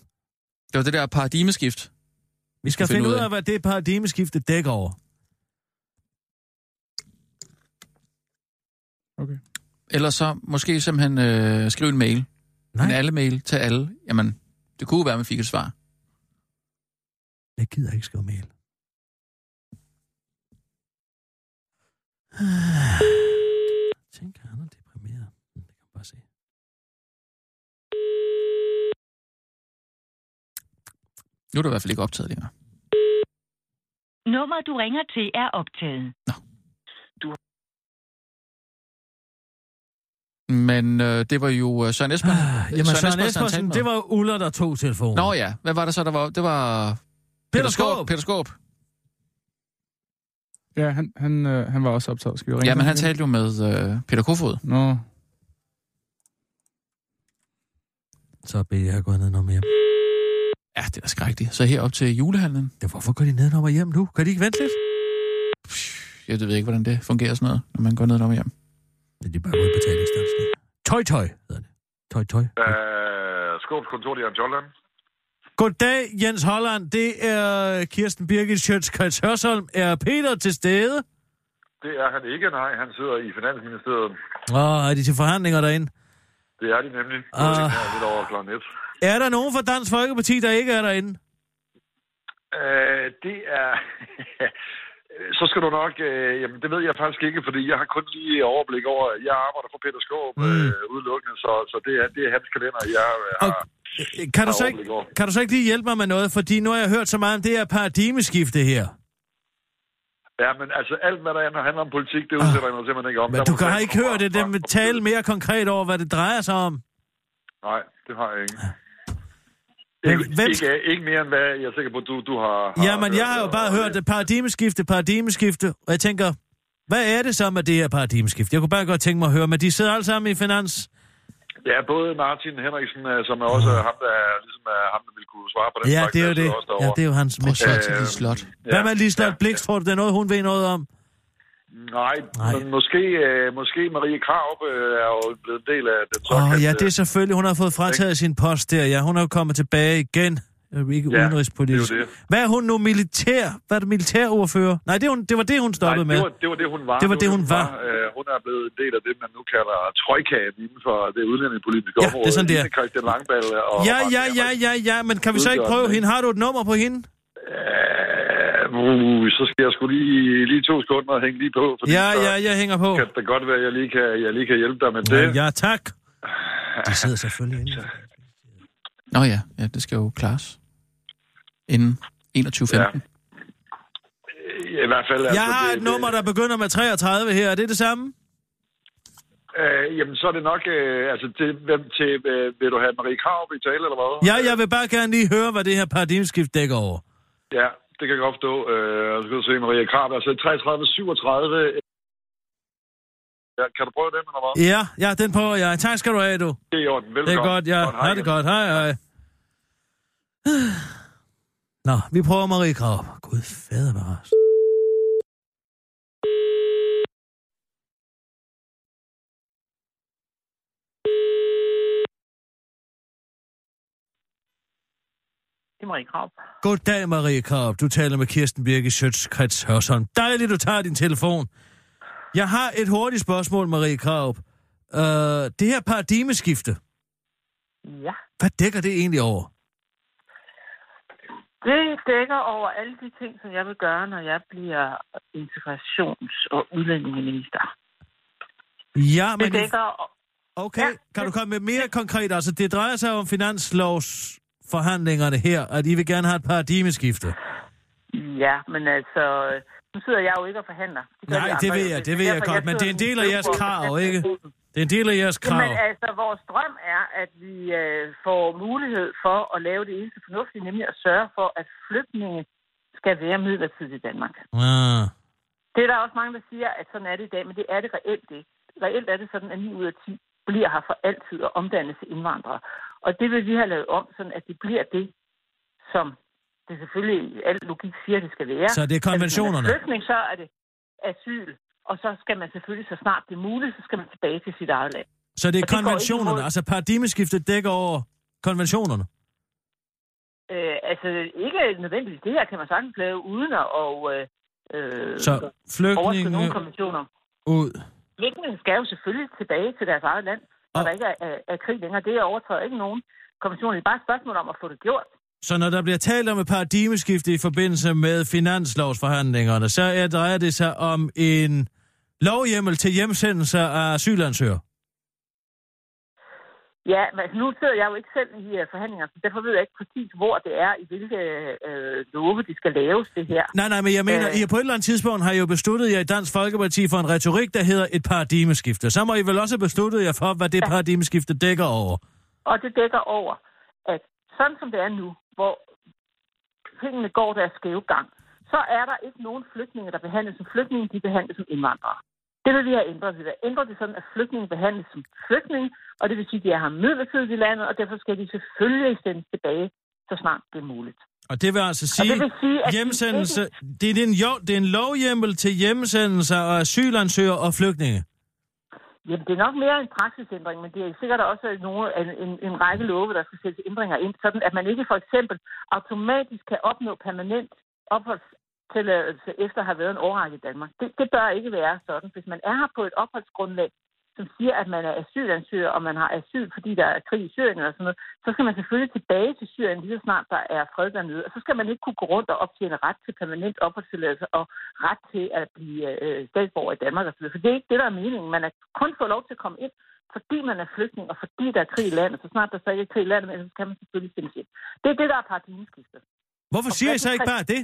Det var det der paradigmeskift. Vi skal Finde finde ud af. af, hvad det paradigmeskifte dækker over. Okay. Eller så måske simpelthen øh, skrive en mail. Nej. En alle mail til alle. Jamen, det kunne være, at man fik et svar. Jeg gider ikke skrive mail. Tænk, han er deprimeret. Det kan man bare se. Nu er du i hvert fald ikke optaget længere. Nummer, du ringer til, er optaget. Men øh, det var jo øh, Søren Esben. Ah, Jamen, Søren talte Espersen, det var Uller, der tog telefonen. Nå ja, hvad var det så, der var? Det var... Peter Skåb. Peter Skåb. Ja, han, han, øh, han var også optaget. Skal vi ringe Ja, men han talte jo med øh, Peter Kofod. Nå, Så beder jeg gå ned noget mere. Ja, det er skrækkeligt. Så her op til julehandlen. Ja, hvorfor går de ned og hjem nu? Kan de ikke vente lidt? Jeg ved ikke, hvordan det fungerer sådan noget, når man går ned og hjem. Det er de bare betalingsstansen. Tøj, tøj, hedder det. Tøj, tøj. Øh, Skåbs kontor, det er Jolland. Goddag, Jens Holland. Det er Kirsten Birgit Sjøtskrets Hørsholm. Er Peter til stede? Det er han ikke, nej. Han sidder i Finansministeriet. Åh, er de til forhandlinger derinde? Det er de nemlig. Ah. Uh. Her lidt over klokken et. Er der nogen fra Dansk Folkeparti, der ikke er derinde? Øh, det er... Så skal du nok... Øh, jamen, det ved jeg faktisk ikke, fordi jeg har kun lige overblik over... Jeg arbejder for Peter Skåb mm. øh, udelukkende, så, så det, er, det er hans kalender, jeg øh, har... Kan du, så ikke, kan du så ikke lige hjælpe mig med noget? Fordi nu har jeg hørt så meget om det her paradigmeskifte her. Ja, men altså alt, hvad der er, handler om politik, det udsætter jeg mig simpelthen ikke om. Ah. Men Der du kan fandme ikke høre det, dem tale mere konkret over, hvad det drejer sig om. Nej, det har jeg ikke. Ikke, hvem- ikke, ikke mere end hvad jeg er sikker på, du, du har... har Jamen, jeg har jo bare hørt det paradigmeskifte, paradigmeskifte, og jeg tænker, hvad er det så med det her paradigmeskifte? Jeg kunne bare godt tænke mig at høre, men de sidder alle sammen i finans. Ja, både Martin Henriksen, øh, som er også ham, der, er- ligesom er ham, der ville kunne svare på den Ja, slags, det er jo det. også Ja, derovre. det er jo hans Prøv så til Øh, Lis Slot. Hvad med Liselotte Blix? Tror du, det er noget, hun ved noget om? Nej, Nej. men måske, øh, måske Marie Krav øh, er jo blevet en del af den Åh, såkaldte... oh, ja, det er selvfølgelig. Hun har fået frataget sin post der. Ja, hun er jo kommet tilbage igen. Øh, Ikke Ja, udenrigspolitisk. det er jo det. Hvad er hun nu? Militær? Hvad er det militærordfører? Nej, det, hun, det var det, hun stoppede Nej, med. det var, det var det, hun var. Det var det, hun var. Øh, hun er blevet en del af det, man nu kalder trojkaen inden for det udlændingepolitiske Ja, område. det er sådan, det er. Christian Langballe og... Ja, ja, ja, ja, ja, men kan vi så ikke prøve hende? Har du et nummer på hende? Uh, så skal jeg sgu lige, lige to sekunder og hænge lige på. Fordi Ja, ja, jeg hænger på. Kan det godt være, at jeg lige kan, jeg lige kan hjælpe dig med det. Ja, tak. De sidder selvfølgelig inde. Nå ja, ja, det skal jo klares. Inden 21.15. Ja. I hvert fald... altså, Jeg har det, et nummer, der begynder med 33 her. Er det det samme? Øh, jamen, så er det nok... Øh, altså, til, hvem, til, øh, vil du have Marie Krav i tale, eller hvad? Ja, jeg vil bare gerne lige høre, hvad det her paradigmeskift dækker over. Ja, det kan jeg godt forstå. Øh, så skal du se, Marie Krav, altså 33, 37... øh, Ja, kan du prøve den, eller hvad? Ja, ja, den prøver jeg. Tak skal du have, du. Det er i orden. Velkommen. Det er godt, ja. Godt, hej Ha' det godt. Hej, hej. Nå, vi prøver Marie Krav. Gud, fader bevares. Det er Marie Krav. Goddag, Marie Krav. Du taler med Kirsten Birke Sjøtskrets Hørsholm. Dejligt, du tager din telefon. Jeg har et hurtigt spørgsmål, Marie Krav. Uh, det her paradigmeskifte, Ja. hvad dækker det egentlig over? Det dækker over alle de ting, som jeg vil gøre, når jeg bliver integrations- og udlændingeminister. Ja, men... Det dækker... Okay, ja, kan du komme med mere konkret? Altså, det drejer sig om finanslovsforhandlingerne her, at I vil gerne have et paradigmeskifte. Ja, men altså... Nu sidder jeg jo ikke og forhandler. Det Nej, de det ved jeg, Det det ved jeg derfor, godt, men det er en del af jeres krav, ikke? Det er en del af jeres krav. Jamen altså, vores drøm er, at vi øh, får mulighed for at lave det eneste fornuftige, nemlig at sørge for, at flygtninge skal være midlertidigt i Danmark. Ah. Det er der også mange, der siger, at sådan er det i dag, men det er det reelt ikke. Reelt er det sådan, at 9 ud af 10 bliver her for altid og omdannes til indvandrere. Og det vil vi have lavet om, sådan at det bliver det, som det selvfølgelig i al logik siger, det skal være. Så det er At hvis man konventionerne? flygtning, så er det asyl. Og så skal man selvfølgelig, så snart det er muligt, så skal man tilbage til sit eget land. Så det er Og konventionerne, imod- altså paradigmeskiftet dækker over konventionerne? Øh, altså, ikke nødvendigvis det her kan man sagtens lave, uden at og, øh, øh, Så flygtninge nogle konventioner. ud. Flygtninge skal jo selvfølgelig tilbage til deres eget land, når der ikke er, er, er krig længere. Det overtræder ikke nogen konventioner. Det er bare et spørgsmål om at få det gjort. Så når der bliver talt om et paradigmeskifte i forbindelse med finanslovsforhandlingerne, så er, drejer det sig om en lovhjemmel til hjemsendelse af asylansøgere. Ja, men altså, nu sidder jeg jo ikke selv i uh, forhandlinger, så derfor ved jeg ikke præcis, hvor det er, i hvilke øh, love de skal laves, det her. Nej, nej, men jeg mener, Øh. I på et eller andet tidspunkt har I jo besluttet jer i Dansk Folkeparti for en retorik, der hedder et paradigmeskifte. Så må I vel også have besluttet jer for, hvad det paradigmeskifte dækker over. Og det dækker over, at sådan som det er nu, hvor tingene går deres skæve gang, så er der ikke nogen flygtninge, der behandles som flygtninge, de behandles som indvandrere. Det vil vi have ændret. Vi vil ændre det sådan, at flygtninge behandles som flygtninge, og det vil sige, at de er her midlertidigt i landet, og derfor skal de selvfølgelig sendes tilbage, så snart det er muligt. Og det vil altså sige, det vil sige, at de hjemsendelse, det, er en, jo, det er en lovhjemmel til hjemsendelse af asylansøgere og flygtninge. Jamen, det er nok mere en praksisændring, men det er sikkert også nogle, en, en, en række love, der skal sættes ændringer ind, sådan at man ikke for eksempel automatisk kan opnå permanent opholdstilladelse efter at have været en årrække i Danmark. Det, det bør ikke være sådan. Hvis man er her på et opholdsgrundlag, som siger, at man er asylansøger, og man har asyl, fordi der er krig i Syrien eller sådan noget, så skal man selvfølgelig tilbage til Syrien lige så snart der er fred dernede. Og så skal man ikke kunne gå rundt og optjene ret til permanent opholdstilladelse og ret til at blive øh, statsborger i Danmark osv. For det er ikke det, der er meningen. Man er kun få lov til at komme ind, fordi man er flygtning, og fordi der er krig i landet. Så snart der så ikke er krig i landet, så kan man selvfølgelig sendes ind. Det er det, der er paradigmeskiftet. Hvorfor siger I så ikke bare det?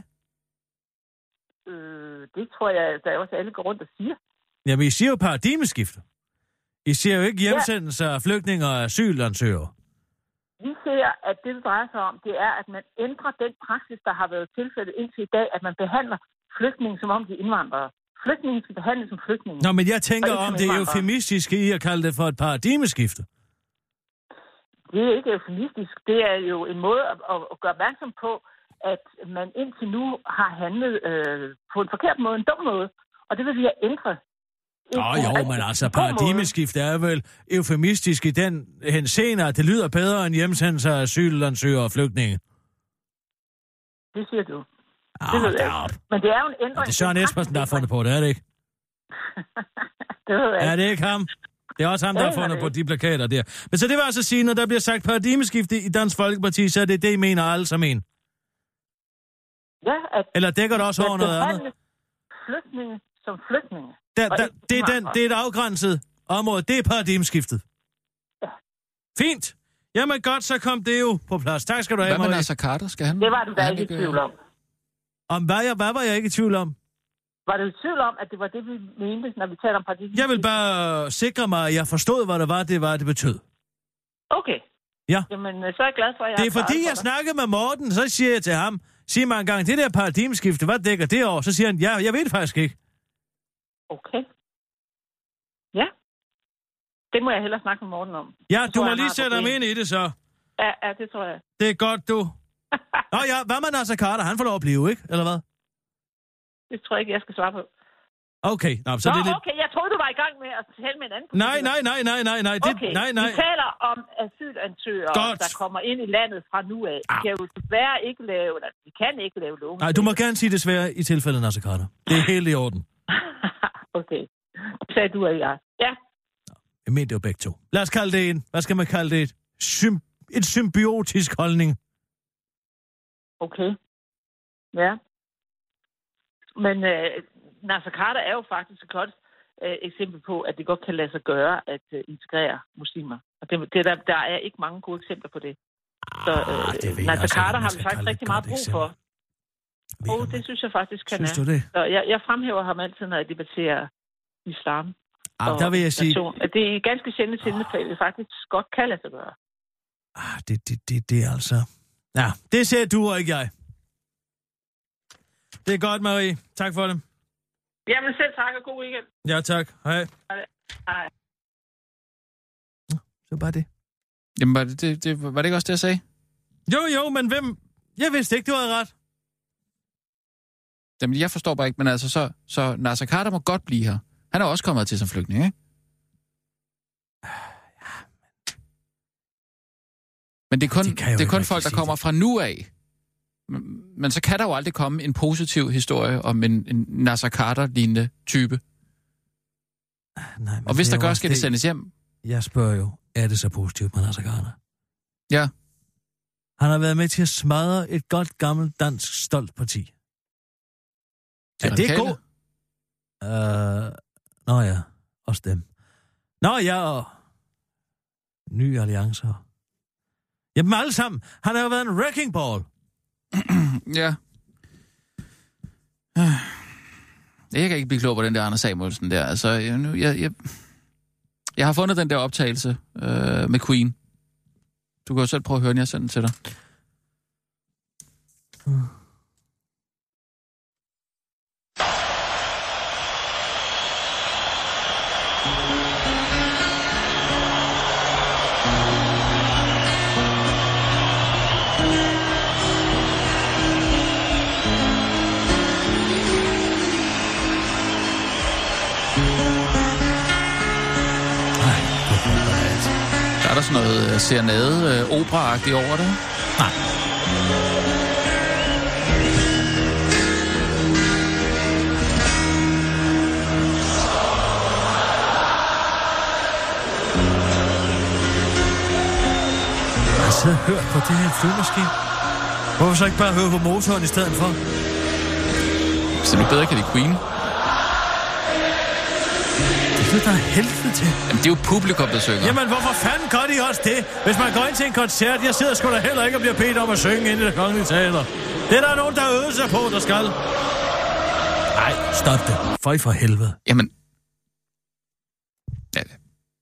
Øh, det tror jeg, der er også alle går rundt og siger. Jamen, I siger jo paradigmeskifter. I siger jo ikke hjemsendelse af flygtninge og asylansøgere. Vi ser, at det, det drejer sig om, det er, at man ændrer den praksis, der har været tilfældet indtil i dag, at man behandler flygtninge som om de er indvandrere. Flygtninge skal behandles som flygtninge. Nå, men jeg tænker om det eufemistiske i at kalde det for et paradigmeskifte. Det er ikke eufemistisk. Det er jo en måde at, at, at gøre opmærksom på, at man indtil nu har handlet øh, på en forkert måde, en dum måde. Og det vil vi have ændret. Nå jo, men altså paradigmeskift er vel eufemistisk i den henseende, at det lyder bedre end hjemsendelse af asylansøgere og flygtninge. Det siger du. Ah, det ved jeg ikke. Men det er jo en ændring. Og det er Søren Espersen, der har fundet på det, er det ikke? det ved jeg Er det ikke ham? Det er også ham, der har fundet på de plakater der. Men så det vil altså sige, når der bliver sagt paradigmeskifte i Dansk Folkeparti, så er det det, I mener alle som en? Ja, at... Eller dækker det også over noget andet? flygtninge som flygtninge. Der, der, det, er den, det er et afgrænset område. Det er paradigmeskiftet. Ja. Fint. Jamen godt, så kom det jo på plads. Tak skal du have, Hvad med Nasser Carter? Skal han... Det var du da ikke i tvivl om. Om hvad, jeg, hvad var jeg ikke i tvivl om? Var du i tvivl om, at det var det, vi mente, når vi taler om paradigmeskiftet? Jeg vil bare sikre mig, at jeg forstod, hvad det var, det var, det betød. Okay. Ja. Jamen, så er jeg glad for, at jeg Det er fordi, jeg snakkede med Morten, så siger jeg til ham, sig mig engang, det der paradigmeskifte, hvad dækker det over? Så siger han, ja, jeg ved det faktisk ikke. Okay. Ja. Det må jeg hellere snakke med Morten om. Ja, du må lige sætte ham ind i det så. Ja, ja, det tror jeg. Det er godt, du. Nå ja, hvad med Nasser Carter? Han får lov at blive, ikke? Eller hvad? Det tror jeg ikke, jeg skal svare på. Okay, nå, så Nå, det er lidt... okay, jeg du var i gang med at tale med en anden. Nej, nej, nej, nej, nej, nej, det, okay, nej, nej. vi taler om asylansøgere, Godt. der kommer ind i landet fra nu af. Vi kan jo desværre ikke lave, eller vi kan ikke lave lov. Nej, du må gerne sige desværre i tilfælde Nasser Carter. Det er helt i orden. okay, det sagde du og jeg. Ja, Jeg mente det jo begge to. Lad os kalde det en, hvad skal man kalde det? Et, sym- et symbiotisk holdning. okay. Ja. Men øh, Nasser Carter er jo faktisk et godt øh, eksempel på, at det godt kan lade sig gøre at øh, integrere muslimer. Og det, det der, der er ikke mange gode eksempler på det. Så øh, Ah, det Nasser ikke, Carter har vi faktisk rigtig meget brug for. Ved Og jeg, det synes jeg faktisk, han Synes er. du det? Så jeg, jeg fremhæver ham altid, når jeg debatterer islam. Ah, der vil jeg sige, det er ganske sjældent tilfælde, det faktisk godt kan lade sig gøre. ah, det, det, det, det er altså... Ja, det ser du og ikke jeg. Det er godt, Marie. Tak for det. Jamen selv tak, og god weekend. Ja, tak. Hej. Hej. Så bare det. Jamen, var det, det, det, var det ikke også det, jeg sagde? Jo, jo, men hvem... Jeg vidste ikke, du havde ret. Jamen, jeg forstår bare ikke, men altså, så, så Nasser Carter må godt blive her. Han er også kommet til som flygtning, ikke? Men det er kun, De kan jo det er kun folk, der kommer fra nu af. Men, så kan der jo aldrig komme en positiv historie om en, en Nasser Carter-lignende type. Nej, men Og hvis det er der gør, skal det sendes hjem. Jeg spørger jo, er det så positivt med Nasser Carter? Ja. Han har været med til at smadre et godt gammelt dansk stolt parti. De er det godt? Uh, nå ja, også dem. Nå ja, og nye alliancer. Jamen alle sammen. Han har jo været en wrecking ball. Ja. Jeg kan ikke blive klog på den der Anders Samuelsen der. Altså, jeg, nu, jeg, jeg, jeg har fundet den der optagelse øh, med Queen. Du kan jo selv prøve at høre den, jeg sender den til dig. Mm. Sådan noget øh, serenade, øh, opera over det? Nej. Jeg sidder og hørt på det her flyvemaskine. Hvorfor så ikke bare høre på motoren i stedet for? Så du bedre kan lide Queen? Det er der helvede til. Jamen, det er jo publikum, der synger. Jamen, hvorfor fanden gør de også det? Hvis man går ind til en koncert, jeg sidder sgu da heller ikke og bliver bedt om at synge ind i det kongelige teater. Det er der nogen, der øver sig på, der skal. Nej, stop det. Føj for helvede. Jamen... Ja,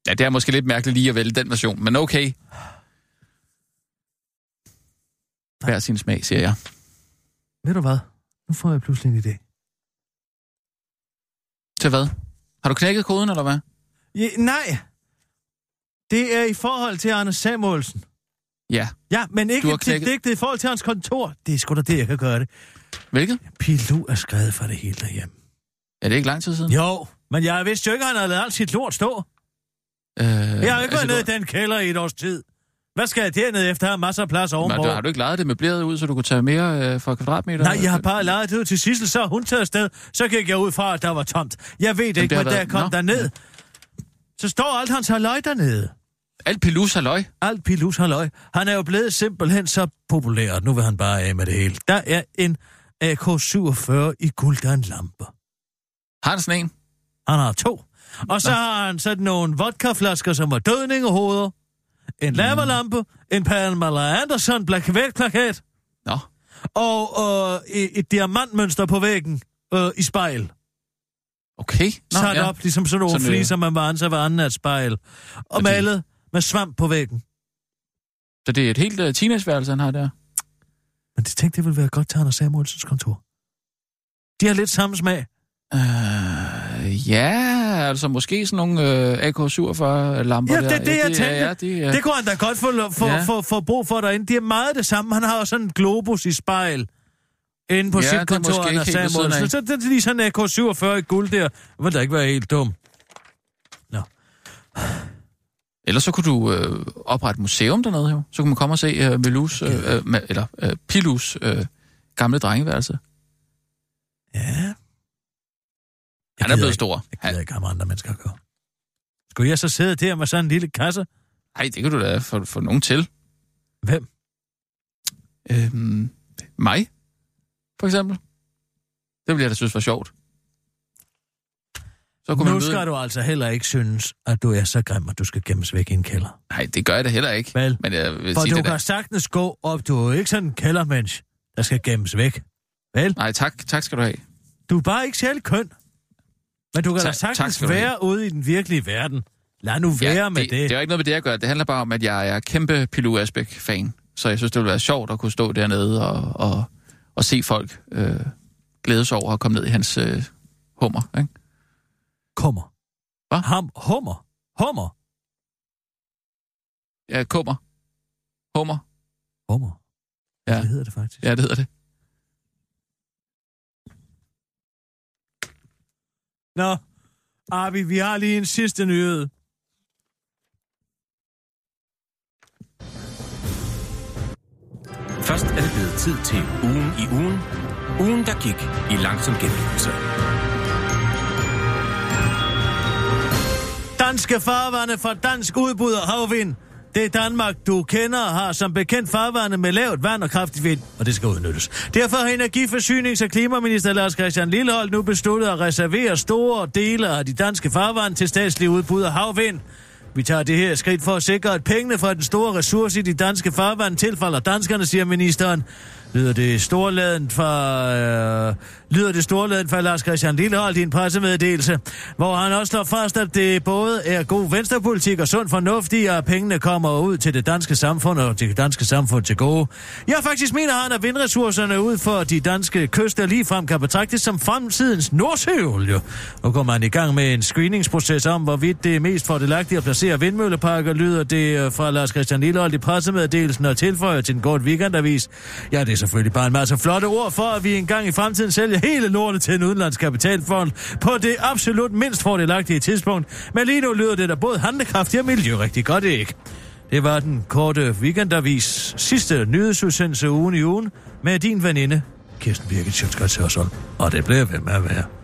ja, det er måske lidt mærkeligt lige at vælge den version, men okay. Hver sin smag, siger jeg. Ved du hvad? Nu får jeg pludselig en idé. Til hvad? Har du knækket koden, eller hvad? Ja, nej. Det er i forhold til Anders Samuelsen. Ja. Ja, men ikke til digtet i forhold til hans kontor. Det er sgu da det, jeg kan gøre det. Hvilket? Pilou er skrevet for det hele derhjemme. Er det ikke lang tid siden? Jo, men jeg vidste jo ikke, at han havde lavet alt sit lort stå. Øh, Jeg har ikke altså, været nede i den kælder i et års tid. Hvad skal jeg dernede efter? Jeg har masser af plads Men ovenpå. du, har du ikke lejet det møbleret ud, så du kunne tage mere øh, for kvadratmeter? Nej, jeg har bare lejet det ud til Sissel, så hun taget afsted. Så gik jeg ud fra, at der var tomt. Jeg ved ikke, men da været- kom Nå. derned, så står alt hans halløj dernede. Alt Pilus halløj? Alt Pilus halløj. Han er jo blevet simpelthen så populær. Nu vil han bare af med det hele. Der er en AK-47 i guldan lampe. Har han sådan en? Han har to. Og så har han sådan nogle vodkaflasker, som var dødningehoveder. En lavalampe, en Pamela Anderson Black plakat Nå. og øh, et, et diamantmønster på væggen øh, i spejl. Okay. Nå, Sat ja. op, ligesom sådan nogle Sådan, øh, fliser, man var ansat ved anden af spejl. Og malet med svamp på væggen. Så det er et helt uh, teenageværelse, han har der? Men det tænkte jeg ville være godt til Anders Samuelsens kontor. De har lidt samme smag. Uh, ja, altså måske sådan nogle uh, AK-47-lamper Ja, der. det er det, jeg tænkte. Ja, ja, de, uh... Det kunne han da godt få, få, Ja. ja. få, få brug for derinde. De er meget det samme. Han har jo sådan en globus i spejl inde på Ja, ja, det sit kontor, Anders Samuelsen. Så det er lige sådan en AK-47 i guld der. Det vil da ikke være helt dum. Ellers så kunne du øh, oprette et museum dernede, jo. Så kunne man komme og se øh, Melus, øh, øh, eller øh, Pilus øh, gamle drengeværelse. Ja. Han er blevet stor. Jeg gider ikke have andre mennesker at gøre. Skulle jeg så sidde der med sådan en lille kasse? Nej, det kan du da få, få nogen til. Hvem? Øhm, mig, for eksempel. Det ville jeg da synes var sjovt. Så kunne nu man skal du altså heller ikke synes, at du er så grim, at du skal gemmes væk i en kælder. Nej, det gør jeg da heller ikke. Vel, Men jeg vil For sige du det kan der. sagtens gå op. Du er ikke sådan en kældermensch, der skal gemmes væk. Vel? Nej, tak, tak skal du have. Du er bare ikke særlig køn. Men du kan da Tak- tak sagtens skal du have. være ude i den virkelige verden. Lad nu være ja, med det, det. det. er jo ikke noget med det at gøre. Det handler bare om, at jeg er kæmpe Pilu Asbæk-fan. Så jeg synes, det ville være sjovt at kunne stå dernede og, og, og se folk øh, glæde sig over at komme ned i hans øh, hummer. Ikke? Kommer. Hvad? Ham, hummer. Hummer. Ja, kummer. Hummer. Hummer. Ja. Det hedder det faktisk. Ja, det hedder det. Nå, Arvi, vi har lige en sidste nyhed. Først er det blevet tid til ugen i ugen. Ugen, der gik i langsom gengivelse. Danske farvande fra dansk udbud af havvind. Det Danmark, du kender, har som bekendt farvande med lavt vand og kraftig vind, og det skal udnyttes. Derfor har Energiforsynings- og Klimaminister Lars Christian Lillehold nu besluttet at reservere store dele af de danske farvande til statslige udbud af havvind. Vi tager det her skridt for at sikre, at pengene fra den store ressource i de danske farvand tilfalder danskerne, siger ministeren. Lyder det storladen fra, øh, lyder det storladen fra Lars Christian Lillehold i en pressemeddelelse, hvor han også slår fast, at det både er god venstrepolitik og sund fornuft i, at pengene kommer ud til det danske samfund og det danske samfund til gode. Jeg faktisk mener han, at vindressourcerne ud for de danske kyster ligefrem kan betragtes som fremtidens nordsøolie. Nu går man i gang med en screeningsproces om, hvorvidt det er mest fordelagtigt at placere vindmølleparker, lyder det øh, fra Lars Christian Lillehold i pressemeddelelsen og tilføjer til en god weekendavis. Ja, det selvfølgelig bare en masse flotte ord for, at vi engang i fremtiden sælger hele lortet til en udenlandsk kapitalfond på det absolut mindst fordelagtige tidspunkt. Men lige nu lyder det da både handlekraftigt og miljø rigtig godt, ikke? Det var den korte weekendavis sidste nyhedsudsendelse ugen i ugen med din veninde, Kirsten Birgit Sjøtskrets Og det blev ved med at være.